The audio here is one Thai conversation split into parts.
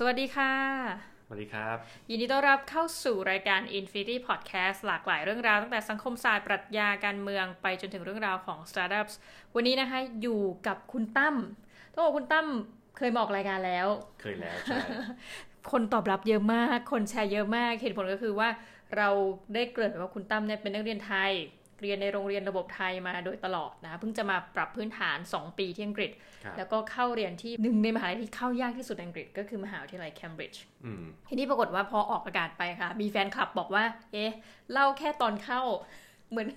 สวัสดีค่ะ สวัสดีครับ ยินดีต้อนรับเข้าสู่รายการ Infinity Podcast หลากหลายเรื่องราวตั้งแต่สังคมศาสตร์ปรัชญาการเมืองไปจนถึงเรื่องราวของ Startups วันนี้นะคะอยู่กับคุณตั้มต้องบอกคุณตั้มเคยมาออกรายการแล้ว เคยแล้วใช่คนตอบรับเยอะมาก คนแชร์เยอะมาก เหตุผลก็คือว่าเราได้เกริ่นว่าคุณตั้มเนี่ยเป็นนักเรียนไทย เรียนในโรงเรียนระบบไทยมาโดยตลอดนะเพิ่งจะมาปรับพื้นฐาน 2 ปีที่อังกฤษครับแล้วก็เข้าเรียนที่หนึ่งในมหาลัยที่เข้ายากที่สุดในอังกฤษ ก็คือมหาวิทยาลัยเคมบริดจ์อืมทีนี้ปรากฏว่าพอออกอากาศไปค่ะ มีแฟนคลับบอกว่า เอ๊ะเล่าแค่ตอนเข้าเหมือน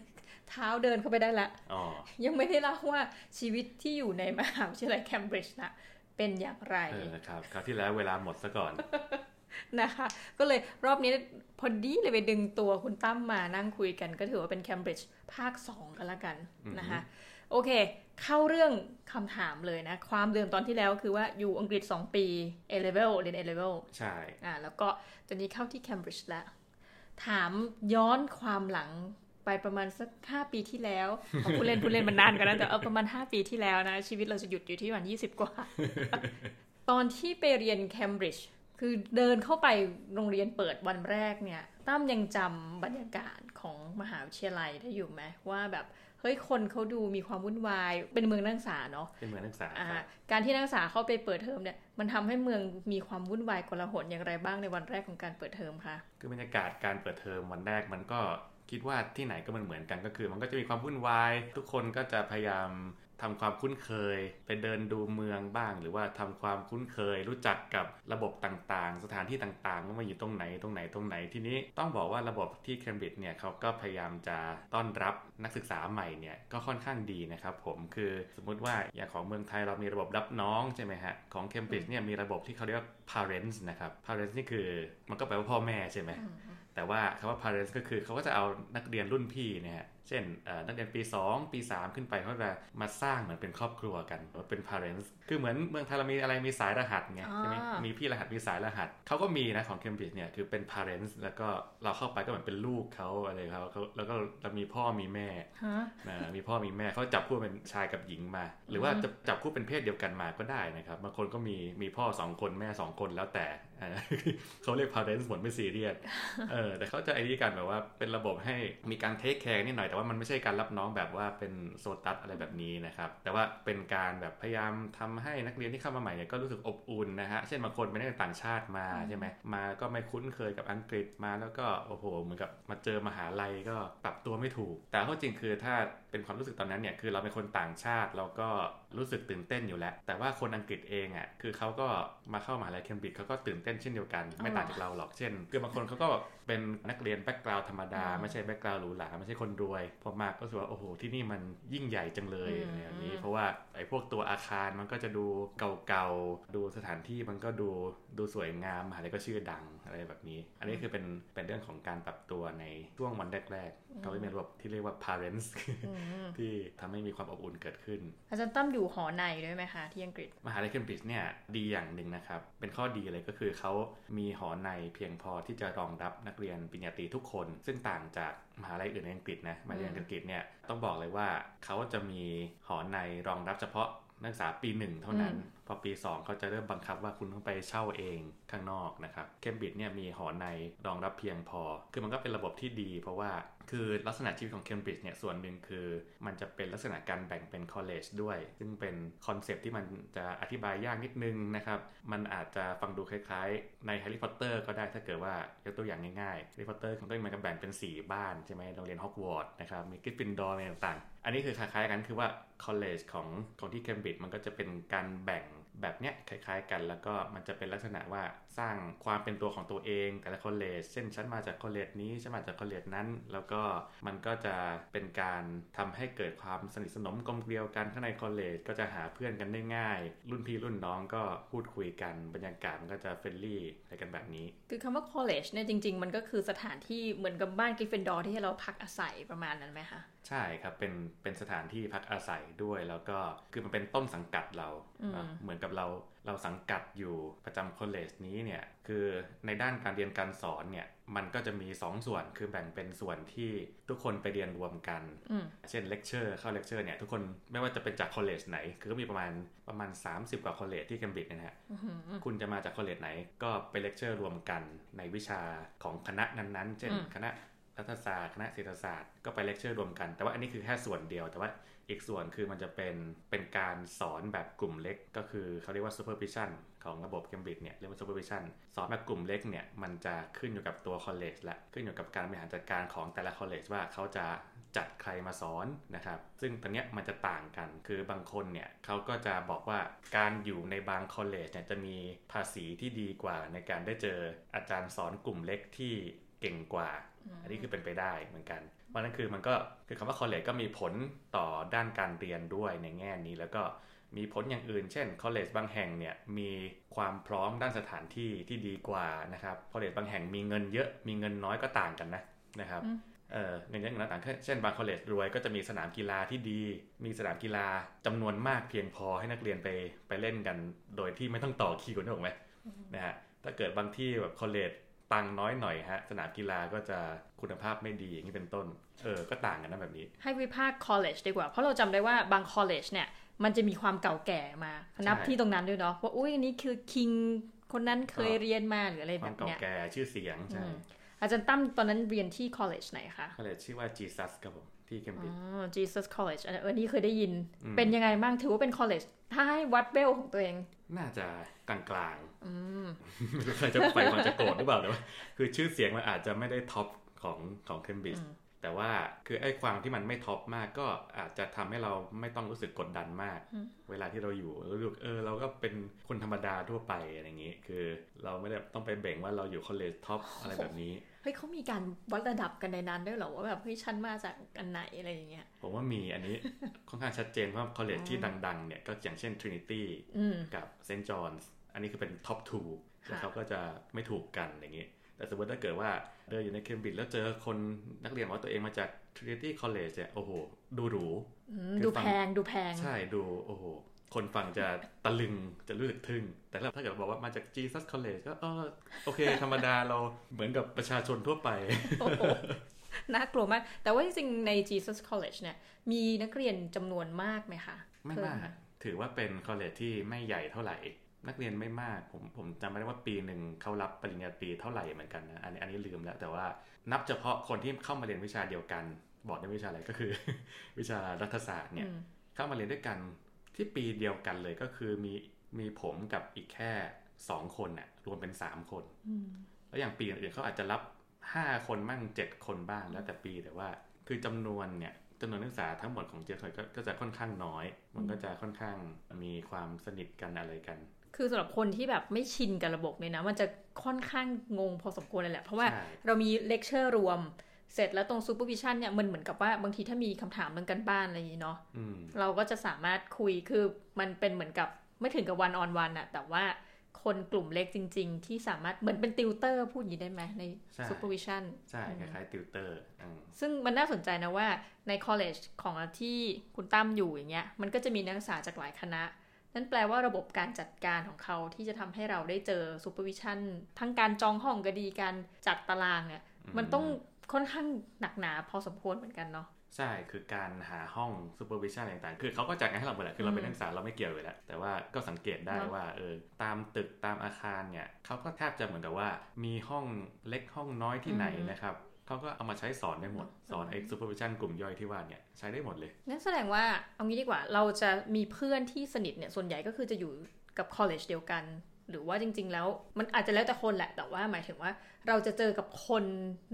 เท้าเดินเข้าไปได้ละอ๋อยังไม่ได้เล่าว่าชีวิตที่อยู่ในมหาวิทยาลัยเคมบริดจ์นะเป็นอย่างไรเออครับคราวที่แล้วเวลาหมดซะก่อน นะคะ ก็เลยรอบนี้พอดีเลยไปดึงตัวคุณตั้มมานั่งคุยกัน ก็ถือว่าเป็นเคมบริดจ์ภาค 2 กันละกันนะคะโอเค เข้าเรื่องคำถามเลยนะ ความเดิมตอนที่แล้วคือว่าอยู่อังกฤษ 2 ปี A level เรียน A level ใช่อ่าแล้วก็ตอนนี้เข้าที่เคมบริดจ์แล้ว ถามย้อนความหลังไปประมาณสัก5ปีที่แล้วเอาผู้เล่นผู้เล่นมันนานกันนะแต่เอาประมาณ5ปีที่แล้วนะ ชีวิตเราจะหยุดอยู่ที่ประมาณ20กว่า ตอนที่ไปเรียนเคมบริดจ์คือเดินเข้าไปโรงเรียนเปิดวันแรกเนี่ยตั้มยังจำบรรยากาศของมหาวิทยาลัยได้อยู่ไหมว่าแบบเฮ้ยคนเขาดูมีความวุ่นวาย เป็นเมืองนักศึกษาเนาะเป็นเหมือนนักศึกษาอ่าครับการที่นักศึกษาเข้าไปเปิดเทอมเนี่ยมันทำให้เมืองมีความวุ่นวายกลาหลอย่างไรบ้างในวันแรกของการเปิดเทอมคะคือบรรยากาศการเปิดเทอมวันแรกมันก็คิดว่าที่ไหนก็มันเหมือนกันก็คือ มันก็จะมีความวุ่นวาย ทุกคนก็จะพยายาม ทำความคุ้นเคย ไปเดินดูเมืองบ้าง หรือว่าทำความคุ้นเคย รู้จักกับระบบต่างๆ สถานที่ต่างๆว่ามันอยู่ตรงไหนตรงไหนตรงไหนทีนี้ต้องบอกว่าระบบที่เคมบริดจ์เนี่ยเขาก็พยายามจะต้อนรับนักศึกษาใหม่เนี่ยก็ค่อนข้างดีนะครับผมคือสมมุติว่าอย่างของเมืองไทยเรามีระบบรับน้องใช่ไหมฮะของเคมบริดจ์เนี่ยมีระบบที่เขาเรียกว่า parents นะครับ parents นี่คือมันก็แปลว่าพ่อแม่ใช่ไหมแต่ว่าคำว่า parents ก็คือเขาก็จะเอานักเรียนรุ่นพี่เนี่ยฮะ เช่นเอ่อนักเรียนปี 2 ปี 3 ขึ้นไปเขาจะมาสร้างเหมือนเป็นครอบครัวกันว่าเป็น parents คือเหมือนเมืองไทยเรามีอะไรมีสายรหัสไงอ่าใช่ไหมมีพี่รหัสมีสายรหัสเขาก็มีนะของ Cambridge เนี่ยคือเป็น parents แล้วก็เราเข้าไปก็เหมือนเป็นลูกเขาอะไรเขาเขาแล้วก็เรามีพ่อมีแม่ฮะนะมีพ่อมีแม่เขาจับคู่เป็นชายกับหญิงมา หรือว่าจะจับคู่เป็นเพศเดียวกันมาก็ได้นะครับบางคนก็มีมีพ่อสองคนแม่สองคนแล้วแต่อ่า เขาเรียก parents หมดไม่ซีเรียสเออแต่เขาจะไอ้นี่กันแบบว่าเป็นระบบให้มีการ take care นิดหน่อยแต่ว่ามันไม่ใช่การรับน้องแบบว่าเป็นโซตัสอะไรแบบนี้นะครับแต่ว่าเป็นการแบบพยายามทำให้นักเรียนที่เข้ามาใหม่เนี่ยก็รู้สึกอบอุ่นนะฮะเช่นบางคนเป็นนักเรียนต่างชาติมาใช่ไหมมาก็ไม่คุ้นเคยกับอังกฤษมาแล้วก็โอ้โหเหมือนกับมาเจอมหาลัยก็ปรับตัวไม่ถูก แต่ข้อจริงคือถ้าเป็นความรู้สึกตอนนั้นเนี่ยคือเราเป็นคนต่างชาติเราก็รู้สึกตื่นเต้นอยู่แล้ว แต่ว่าคนอังกฤษเองอะคือเขาก็มาเข้ามหาลัยเคมบริดจ์เขาก็ตื่นเต้นเช่นเดียวกัน ไม่ต่างจากเราหรอกเช่น คือบางคนเขาก็ เป็นนักเรียน background ธรรมดา ไม่ใช่ background หรูหราไม่ใช่คนรวย พอมาก็รู้สึกว่าโอ้โหที่นี่มันยิ่งใหญ่จังเลยอะไรอย่างนี้ เพราะว่าไอ้พวกตัวอาคารมันก็จะดูเก่าๆดูสถานที่มันก็ดูดูสวยงามมหาลัยก็ชื่อดังอะไรแบบนี้ อันนี้คือเป็นเป็นเรื่องของการปรับตัวในช่วงวันแรกๆเขาจะมีระบบที่เรียกว่า parents ที่ทำให้มีความอบอุ่นเกิดขึ้น อาจารย์ตั้มอยู่หอในด้วยไหมคะที่อังกฤษมหาลัยเคมบริดจ์เนี่ยดีอย่างหนึ่งนะครับเป็นข้อดีเลยก็คือเขามีหอในเพียงพอที่จะรองรับนักเรียนปริญญาตรีทุกคน ซึ่งต่างจากมหาลัยอื่นในอังกฤษนะมหาลัยอังกฤษเนี่ยต้องบอกเลยว่าเขาจะมีหอในรองรับเฉพาะนักศึกษาปีหนึ่งเท่านั้น พอปี 2 เขาจะเริ่มบังคับว่าคุณต้องไปเช่าเองข้างนอกนะครับเคมบริดจ์เนี่ยมีหอในรองรับเพียงพอ คือมันก็เป็นระบบที่ดี เพราะว่า คือลักษณะชีวิตของเคมบริดจ์เนี่ยส่วนหนึ่งคือ มันจะเป็นลักษณะการแบ่งเป็น college ด้วย ซึ่งเป็น concept ที่มันจะอธิบายยากนิดนึงนะครับ มันอาจจะฟังดูคล้ายๆ ในแฮร์รี่พอตเตอร์ก็ได้ถ้าเกิดว่ายกตัวอย่างง่ายๆแฮร์รี่พอตเตอร์ของตัวเองมันก็แบ่งเป็น 4 บ้านใช่ไหมโรงเรียนฮอกวอตส์นะครับมีกริฟฟินดอร์อะไรต่างๆ อันนี้คือคล้ายๆกันคือว่า college ของของที่เคมบริดจ์มันก็จะเป็นการแบ่ง แบบเนี้ยคล้ายๆกันแล้วก็มันจะเป็นลักษณะว่าสร้างความเป็นตัวของตัวเอง แต่ละ college เช่นฉันมาจาก college นี้ฉันมาจาก college นั้น แล้วก็มันก็จะเป็นการทำให้เกิดความสนิทสนมกลมเกลียวกันข้างใน college ก็จะหาเพื่อนกันได้ง่าย รุ่นพี่รุ่นน้องก็พูดคุยกันบรรยากาศมันก็จะ friendly อะไรกันแบบนี้ คือคำว่า college เนี่ยจริง ๆ มันก็คือสถานที่เหมือนกับบ้านกริฟฟินดอร์ที่ให้เราพักอาศัยประมาณนั้นไหมคะใช่ครับเป็นเป็นสถานที่พักอาศัยด้วยแล้วก็คือมันเป็นต้นสังกัดเราอืมเนอะเหมือนกับกับเราเราสังกัดอยู่ประจำ college นี้เนี่ยคือในด้านการเรียนการสอนเนี่ยมันก็จะมี2ส่วนคือแบ่งเป็นส่วนที่ทุกคนไปเรียนรวมกันอืมเช่นเลคเชอร์เข้าเลคเชอร์เนี่ยทุกคนไม่ว่าจะเป็นจาก college ไหน คือก็มีประมาณประมาณ 30 กว่า college ที่เคมบริดจ์เนี่ยนะฮะอื้อหือคุณจะมาจาก college ไหนก็ไปเลคเชอร์รวมกันในวิชาของคณะนั้นๆ เช่นอืมคณะ รัฐศาสตร์คณะเศรษฐศาสตร์ก็ไปเลคเชอร์รวมกัน แต่ว่าอันนี้คือแค่ส่วนเดียว แต่ว่าอีกส่วนคือมันจะเป็นเป็นการสอนแบบกลุ่มเล็ก ก็คือเขาเรียกว่า supervision ของระบบ Cambridge เนี่ยเรียกว่า supervision สอนแบบกลุ่มเล็กเนี่ยมันจะขึ้นอยู่กับตัว college และขึ้นอยู่กับการบริหารจัดการของแต่ละ college ว่าเขาจะจัดใครมาสอนนะครับ ซึ่งตอนนี้มันจะต่างกัน คือบางคนเนี่ยเขาก็จะบอกว่าการอยู่ในบาง college เนี่ยจะมีภาษีที่ดีกว่าในการได้เจออาจารย์สอนกลุ่มเล็กที่ เก่งกว่า อันนี้คือเป็นไปได้เหมือนกันเพราะนั้นคือมันก็คือคำว่า college ก็มีผลต่อด้านการเรียนด้วยในแง่นี้แล้วก็มีผลอย่างอื่น เช่น college บางแห่งเนี่ยมีความพร้อมด้านสถานที่ที่ดีกว่านะครับ college บางแห่งมีเงินเยอะมีเงินน้อยก็ต่างกันนะนะครับอืมเออเงินเยอะเงินน้อยต่างกันเช่นบาง college รวยก็จะมีสนามกีฬาที่ดี มีสนามกีฬาจำนวนมากเพียงพอให้นักเรียนไปไปเล่นกัน โดยที่ไม่ต้องต่อคิวนึกออกไหมนะฮะถ้าเกิดบางที่แบบ college ตังค์น้อยหน่อยฮะ สนามกีฬาก็จะคุณภาพไม่ดีอย่างนี้เป็นต้น เออ ก็ต่างกันนะแบบนี้ ให้วิพากษ์ college ดีกว่า เพราะเราจำได้ว่าบาง college เนี่ย มันจะมีความเก่าแก่มา นับใช่ที่ตรงนั้นด้วยเนาะ ว่า อุ้ยอันนี้คือ king คนนั้นเคยเรียนมาหรืออะไรแบบเนี้ย อ๋อความเก่าแก่ชื่อเสียง ใช่อืมอาจารย์ตั้มตอนนั้นเรียนที่ college ไหนคะ college ชื่อว่า Jesus ครับผมที่เคมบอ๋ริดจ์อ๋อ Jesus College อันอันนี้เคยได้ยินอืมเป็นยังไงบ้าง ถือว่าเป็น college ถ้าให้วัด level ของตัวเอง น่าจะกลางๆอืมไม่รู้ใครจะไปมันจะโกรธหรือเปล่าแต่ว่าคือชื่อเสียงมันอาจจะไม่ได้ top ของของเคมบริดจ์อืม แต่ว่าคือไอ้ความที่มันไม่ top มากก็อาจจะทำให้เราไม่ต้องรู้สึกกดดันมาก เวลาที่เราอยู่เรารู้สึกเออเราก็เป็นคนธรรมดาทั่วไปอะไรอย่างนี้ คือเราไม่ได้ต้องไปเบ่งว่าเราอยู่ college top อะไรแบบนี้เฮ้ยเขามีการวัดระดับกันในนั้นด้วยเหรอว่าแบบเฮ้ยฉันมาจากอันไหนอะไรอย่างเงี้ยผมว่ามีอันนี้ค่อนข้างชัดเจนเพราะ college ที่ดัง ๆ เนี่ยก็อย่างเช่น Trinity อืมกับ St. John's อันนี้คือเป็น top 2แล้วเขาก็จะไม่ถูกกันอย่างนี้ แต่สมมติถ้าเกิดว่าเดินอยู่ในเคมบริดจ์แล้วเจอคนนักเรียนบอกว่าตัวเองมาจาก Trinity College เนี่ยโอ้โห ดูหรูอืมคือดูฟังแพงดูแพง ใช่ดูโอ้โห คนฟังจะตะลึงจะรู้สึกทึ่ง แต่ถ้าเกิดบอกว่ามาจาก Jesus College ก็เออโอเค ธรรมดาเราเหมือนกับประชาชนทั่วไปโอ้โหน่ากลัวมาก แต่ว่าจริงๆใน Jesus College เนี่ย มีนักเรียนจำนวนมากไหมคะ ไม่เพิ่มากหถือว่าเป็นคอลเลจที่ไม่ใหญ่เท่าไหร่ นักเรียนไม่มากผมผมจำไม่ได้ว่าปีหนึ่งเขารับปริญญาตรีเท่าไหร่เหมือนกันนะอันนี้อันนี้ลืมแล้ว แต่ว่านับเฉพาะคนที่เข้ามาเรียนวิชาเดียวกัน บอกได้วิชาอะไรก็คือ วิชารัฐศาสตร์เนี่ยอืมเข้ามาเรียนด้วยกันที่ปีเดียวกันเลยก็คือมีมีผมกับอีกแค่สองคนน่ะรวมเป็นสามคนอืมแล้วอย่างปีอื่นๆเขาอาจจะรับห้าคนบ้างเจ็ดคนบ้างแล้วแต่ปีแต่ว่า คือจำนวนเนี่ยจำนวนนักศึกษาทั้งหมดของเจคอยก็ก็จะค่อนข้างน้อย มันก็จะค่อนข้างมีความสนิทกันอะไรกัน คือสำหรับคนที่แบบไม่ชินกับระบบเนี่ยนะ มันจะค่อนข้างงงพอสมควรเลยแหละ เพราะว่าใช่เรามีเลคเชอร์รวม เสร็จแล้วตรง supervision เนี่ยมันเหมือนกับว่าบางทีถ้ามีคำถามเรื่องการบ้านอะไรอย่างนี้เนาะอืมเราก็จะสามารถคุยคือมันเป็นเหมือนกับไม่ถึงกับ one on one อะแต่ว่าคนกลุ่มเล็กจริง ๆ ที่สามารถเหมือนเป็นติวเตอร์พูดอย่างนี้ได้ไหมในใช่ supervision ใช่ คล้ายๆ ติวเตอร์อืมซึ่งมันน่าสนใจนะว่าใน college ของที่คุณตั้มอยู่อย่างเงี้ย มันก็จะมีนักศึกษาจากหลายคณะ นั่นแปลว่าระบบการจัดการของเขาที่จะทำให้เราได้เจอ supervision ทั้งการจองห้องก็ดีการจัดตารางเนี่ยมันต้องค่อนข้างหนักหนาพอสมควรเหมือนกันเนาะใช่คือการหาห้อง supervision ต่างๆ คือเขาก็จัดงานให้เราหมดแหละคือเราเป็นนักศึกษาเราไม่เกี่ยวอยู่แล้ว แต่ว่าก็สังเกตได้เนอะว่าเออตามตึกตามอาคารเนี่ยเขาก็แทบจะเหมือนกับว่า มีห้องเล็กห้องน้อยที่ไหนนะครับ เขาก็เอามาใช้สอนได้หมด สอนไอ้ supervision กลุ่มย่อยที่ว่าเนี่ยใช้ได้หมดเลยนั่นแสดงว่าเอางี้ดีกว่าเราจะมีเพื่อนที่สนิทเนี่ยส่วนใหญ่ก็คือจะอยู่กับ college เดียวกัน หรือว่าจริง ๆ แล้วมันอาจจะแล้วแต่คนแหละแต่ว่าหมายถึงว่าเราจะเจอกับคน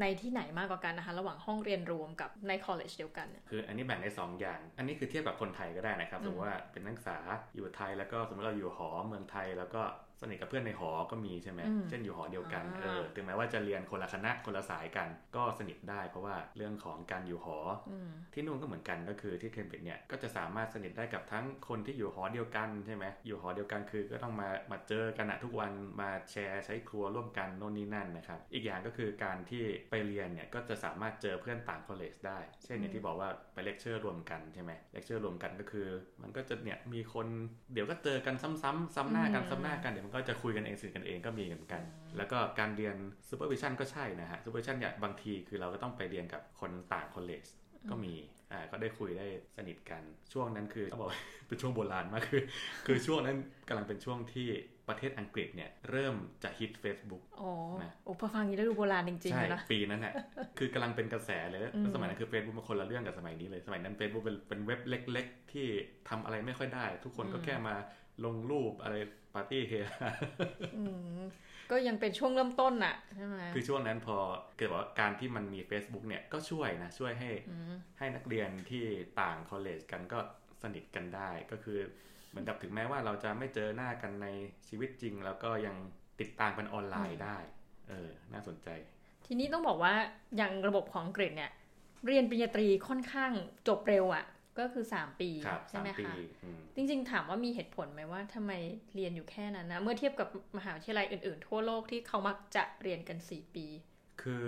ในที่ไหนมากกว่ากันนะคะ ระหว่างห้องเรียนรวมกับใน college เดียวกันเนี่ยคืออันนี้แบ่งได้สองอย่าง อันนี้คือเทียบกับคนไทยก็ได้นะครับสมมติว่าเป็นนักศึกษาอยู่ไทยแล้วก็สมมติเราอยู่หอเมืองไทยแล้วก็สนิทกับเพื่อนในหอก็มีใช่ไหมอืมเช่นอยู่หอเดียวกันอ่าเออถึงแม้ว่าจะเรียนคนละคณะคนละสายกัน ก็สนิทได้ เพราะว่าเรื่องของการอยู่หออืมที่นู่นก็เหมือนกันก็คือที่เคมบริดจ์เนี่ยก็จะสามารถสนิทได้กับทั้งคนที่อยู่หอเดียวกันใช่ไหมอยู่หอเดียวกันคือก็ต้องมามาเจอกันอะทุกวันมาแชร์ใช้ครัวร่วมกันโน่นนี่นั่นนะครับอีกอย่างก็คือการที่ไปเรียนเนี่ยก็จะสามารถเจอเพื่อนต่าง college ได้ เช่นอย่างที่บอกว่าไปเลคเชอร์รวมกันใช่ไหมเลคเชอร์รวมกันก็คือ มันก็จะเนี่ยมีคนเดี๋ยวก็เจอกันซ้ำๆซ้ำหน้ากันอืมซ้ำหน้ากันเดี๋ยวมันก็จะคุยกันเองสนิทกันเองก็มีเหมือนกัน แล้วก็การเรียน supervision ก็ใช่นะฮะ supervision เนี่ยบางทีคือเราก็ต้องไปเรียนกับคนต่าง college ก็มี อ่า ก็ได้คุยได้สนิทกัน ช่วงนั้นคือเขาบอกเป็นช่วงโบราณมากคือ คือช่วงนั้นกำลังเป็นช่วงที่ ประเทศอังกฤษเนี่ยเริ่มจะฮิต Facebook อ๋อนะโอ้พอฟังอย่างนี้แล้วดูโบราณจริงๆใช่เลยนะปีนั้นน่ะคือกำลังเป็นกระแสเลยแล้วอืมสมัยนั้นคือ Facebook มันคนละเรื่องกับสมัยนี้เลย สมัยนั้น Facebook เป็นเป็นเว็บเล็ก ๆ ที่ทำอะไรไม่ค่อยได้ ทุกคนก็แค่มาลงรูปอะไรปาร์ตี้เฮฮาอืมก็ยังเป็นช่วงเริ่มต้นน่ะใช่ไหมคือช่วงนั้นพอเกิดว่าการที่มันมี Facebook เนี่ยก็ช่วยนะ ช่วยให้มให้นักเรียนที่ต่าง college กันก็สนิทกันได้ก็คือ เหมือนกับถึงแม้ว่าเราจะไม่เจอหน้ากันในชีวิตจริง แล้วก็ยังติดตามกันออนไลน์ได้ เออ น่าสนใจ ทีนี้ต้องบอกว่าอย่างระบบของอังกฤษเนี่ย เรียนปริญญาตรีค่อนข้างจบเร็วอะ่ะ ก็คือ 3 ปีครับใช่สามไหมปีคะอืมจริงๆ ถามว่ามีเหตุผลไหมว่าทำไมเรียนอยู่แค่นั้นนะ เมื่อเทียบกับมหาวิทยาลัยอื่นๆ ทั่วโลกที่เขามักจะเรียนกัน 4 ปี คือ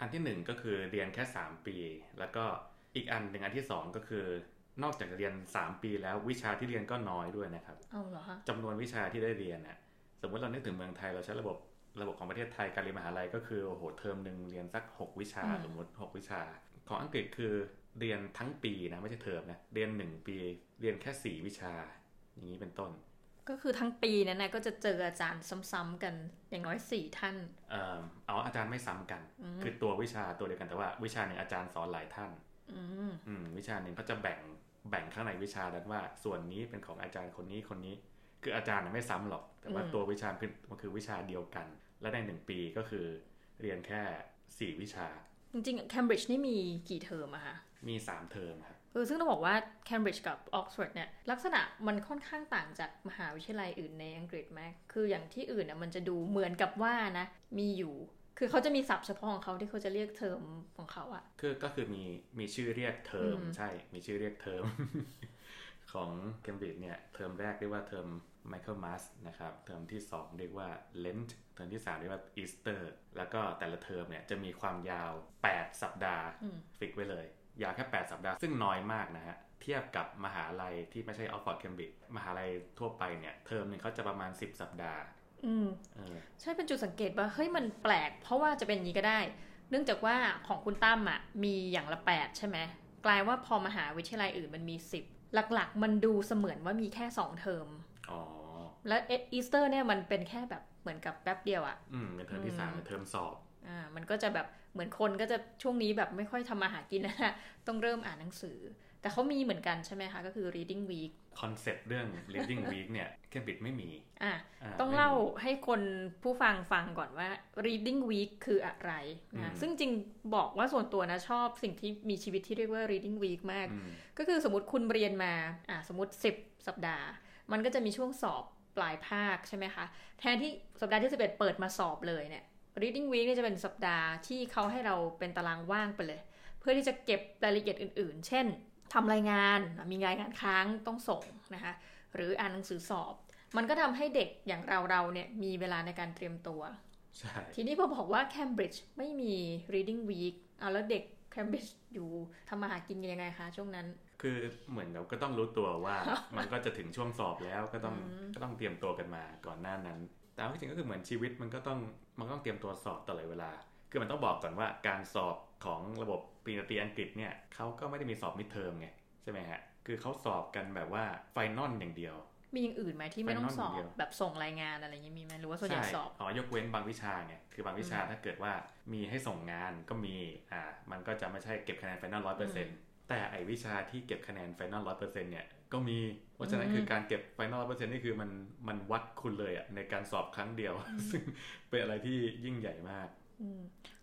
อันที่หนึ่งก็คือเรียนแค่ 3 ปี แล้วก็อีกอันหนึ่งอันที่สองก็คือ นอกจากเรียน 3 ปีแล้ววิชาที่เรียนก็น้อยด้วยนะครับเอาเหรอคะจำนวนวิชาที่ได้เรียนน่ะสมมติเรานึกถึงเมืองไทยเราใช้ระบบระบบของประเทศไทยการเรียนมหาลัยก็คือโอ้โหเทอมหนึ่งเรียนสัก 6 วิชาอืมสมมติ 6 วิชา ของอังกฤษคือเรียนทั้งปีนะไม่ใช่เทอมนะเรียน 1 ปีเรียนแค่ 4 วิชา อย่างนี้เป็นต้น ก็คือทั้งปีนั้นนะก็จะเจออาจารย์ซ้ำๆกันอย่างน้อย4ท่านเอ่อเอาอาจารย์ไม่ซ้ำกันอืมคือตัววิชาตัวเดียวกันแต่ว่าวิชาหนึ่งอาจารย์สอนหลายท่านอืมอืมวิชาหนึ่งเขาจะแบ่ง แบ่งข้างในวิชานั้นว่า ส่วนนี้เป็นของอาจารย์คนนี้คนนี้ คืออาจารย์น่ะไม่ซ้ำหรอก แต่ว่าตัววิชาคือมันคือวิชาเดียวกัน และในหนึ่งปีก็คือเรียนแค่สี่วิชา จริงๆ Cambridge นี่มีกี่เทอมอะคะ มีสามเทอมครับเออซึ่งต้องบอกว่า Cambridge กับ Oxford เนี่ยลักษณะมันค่อนข้างต่างจากมหาวิทยาลัยอื่นในอังกฤษไหมคืออย่างที่อื่นน่ะมันจะดูเหมือนกับว่านะมีอยู่ คือเขาจะมีศัพท์เฉพาะของเขาที่เขาจะเรียกเทอมของเขาอะคือก็คือมีมีชื่อเรียกเทอมอืมใช่ มีชื่อเรียกเทอมของเคมบริดจ์เนี่ยเทอมแรกเรียกว่าเทอมMichaelmas นะครับเทอมที่ 2 เรียกว่าเลน t ์เทอมที่ 3 เรียกว่าอีสเตอร์แล้วก็แต่ละเทอมเนี่ยจะมีความยาว 8 สัปดาห์อืม fix ไว้เลย ยาวแค่ 8 สัปดาห์ซึ่งน้อยมากนะฮะ เทียบกับมหาลัยที่ไม่ใช่ออกซ์ฟอร์ดเคมบริดจ์มหาลัยทั่วไปเนี่ย เทอมหนึ่งเขาจะประมาณ 10 สัปดาห์ อืมเออใช่เป็นจุดสังเกตว่าเฮ้ยมันแปลก เพราะว่าจะเป็นอย่างนี้ก็ได้ เนื่องจากว่าของคุณตั้มอะมีอย่างละแปดใช่ไหมกลายว่าพอมหาวิทยาลัยอื่นมันมีสิบหลักๆ มันดูเสมือนว่ามีแค่สองเทอมอ๋อแล้วอีสเตอร์เนี่ยมันเป็นแค่แบบเหมือนกับแป๊บเดียวอะอืมเป็นเทอมที่สามเป็นเทอมสอบอ่ามันก็จะแบบเหมือนคนก็จะช่วงนี้แบบไม่ค่อยทำมาหากินนะต้องเริ่มอ่านหนังสือ แต่เขามีเหมือนกันใช่ไหมคะก็คือ reading week concept เรื่อง reading week เนี่ยเคมบริดจ์ไม่มีอะาต้องไม่มีเล่าให้คนผู้ฟังฟังก่อนว่า reading week คืออะไรนะอืมซึ่งจริงบอกว่าส่วนตัวนะชอบสิ่งที่มีชีวิตที่เรียกว่า reading week มากอืมก็คือสมมติคุณเรียนมาอะสมมติ 10 สัปดาห์ มันก็จะมีช่วงสอบปลายภาคใช่ไหมคะ แทนที่สัปดาห์ที่ 11 เปิดมาสอบเลยเนี่ย reading week เนี่ยจะเป็นสัปดาห์ที่เขาให้เราเป็นตารางว่างไปเลย เพื่อที่จะเก็บรายละเอียดอื่น ๆ เช่น ทำรายงานมีรายงานค้างต้องส่งนะคะหรืออ่านหนังสือสอบ มันก็ทำให้เด็กอย่างเราเราๆเนี่ยมีเวลาในการเตรียมตัวใช่ทีนี้พอบอกว่า Cambridge ไม่มี reading week เอาแล้วเด็ก Cambridge อยู่ทำมาหากินกันยังไงคะช่วงนั้น คือเหมือนเราก็ต้องรู้ตัวว่า มันก็จะถึงช่วงสอบแล้วก็ต้องก็ต้องเตรียมตัวกันมาก่อนหน้านั้น แต่เอาจริงๆก็คือเหมือนชีวิตมันก็ต้องมันก็ต้องเตรียมตัวสอบตลอดเวลา คือมันต้องบอกก่อนว่าการสอบ ของระบบปริญญาตรีอังกฤษเนี่ยเขาก็ไม่ได้มีสอบ midterm ไงใช่ไหมฮะคือเขาสอบกันแบบว่า final อย่างเดียว มีอย่างอื่นไหมที่ไม่ต้องสอบไปนอกอย่างเดียวแบบส่งรายงานอะไรอย่างนี้มีไหมหรือว่าส่วนใหญ่สอบอ๋อยกเว้นบางวิชาไงคือบางวิชาถ้าเกิดว่ามีให้ส่งงานก็มีอ่ามันก็จะไม่ใช่เก็บคะแนน final ร้อยเปอร์เซ็นต์แต่ไอวิชาที่เก็บคะแนน final ร้อยเปอร์เซ็นต์เนี่ยก็มี เพราะฉะนั้นอืมคือการเก็บ final ร้อยเปอร์เซ็นต์นี่คือมันมันวัดคุณเลยอะในการสอบครั้งเดียว ซึ่งเป็นอะไรที่ยิ่งใหญ่มากอืม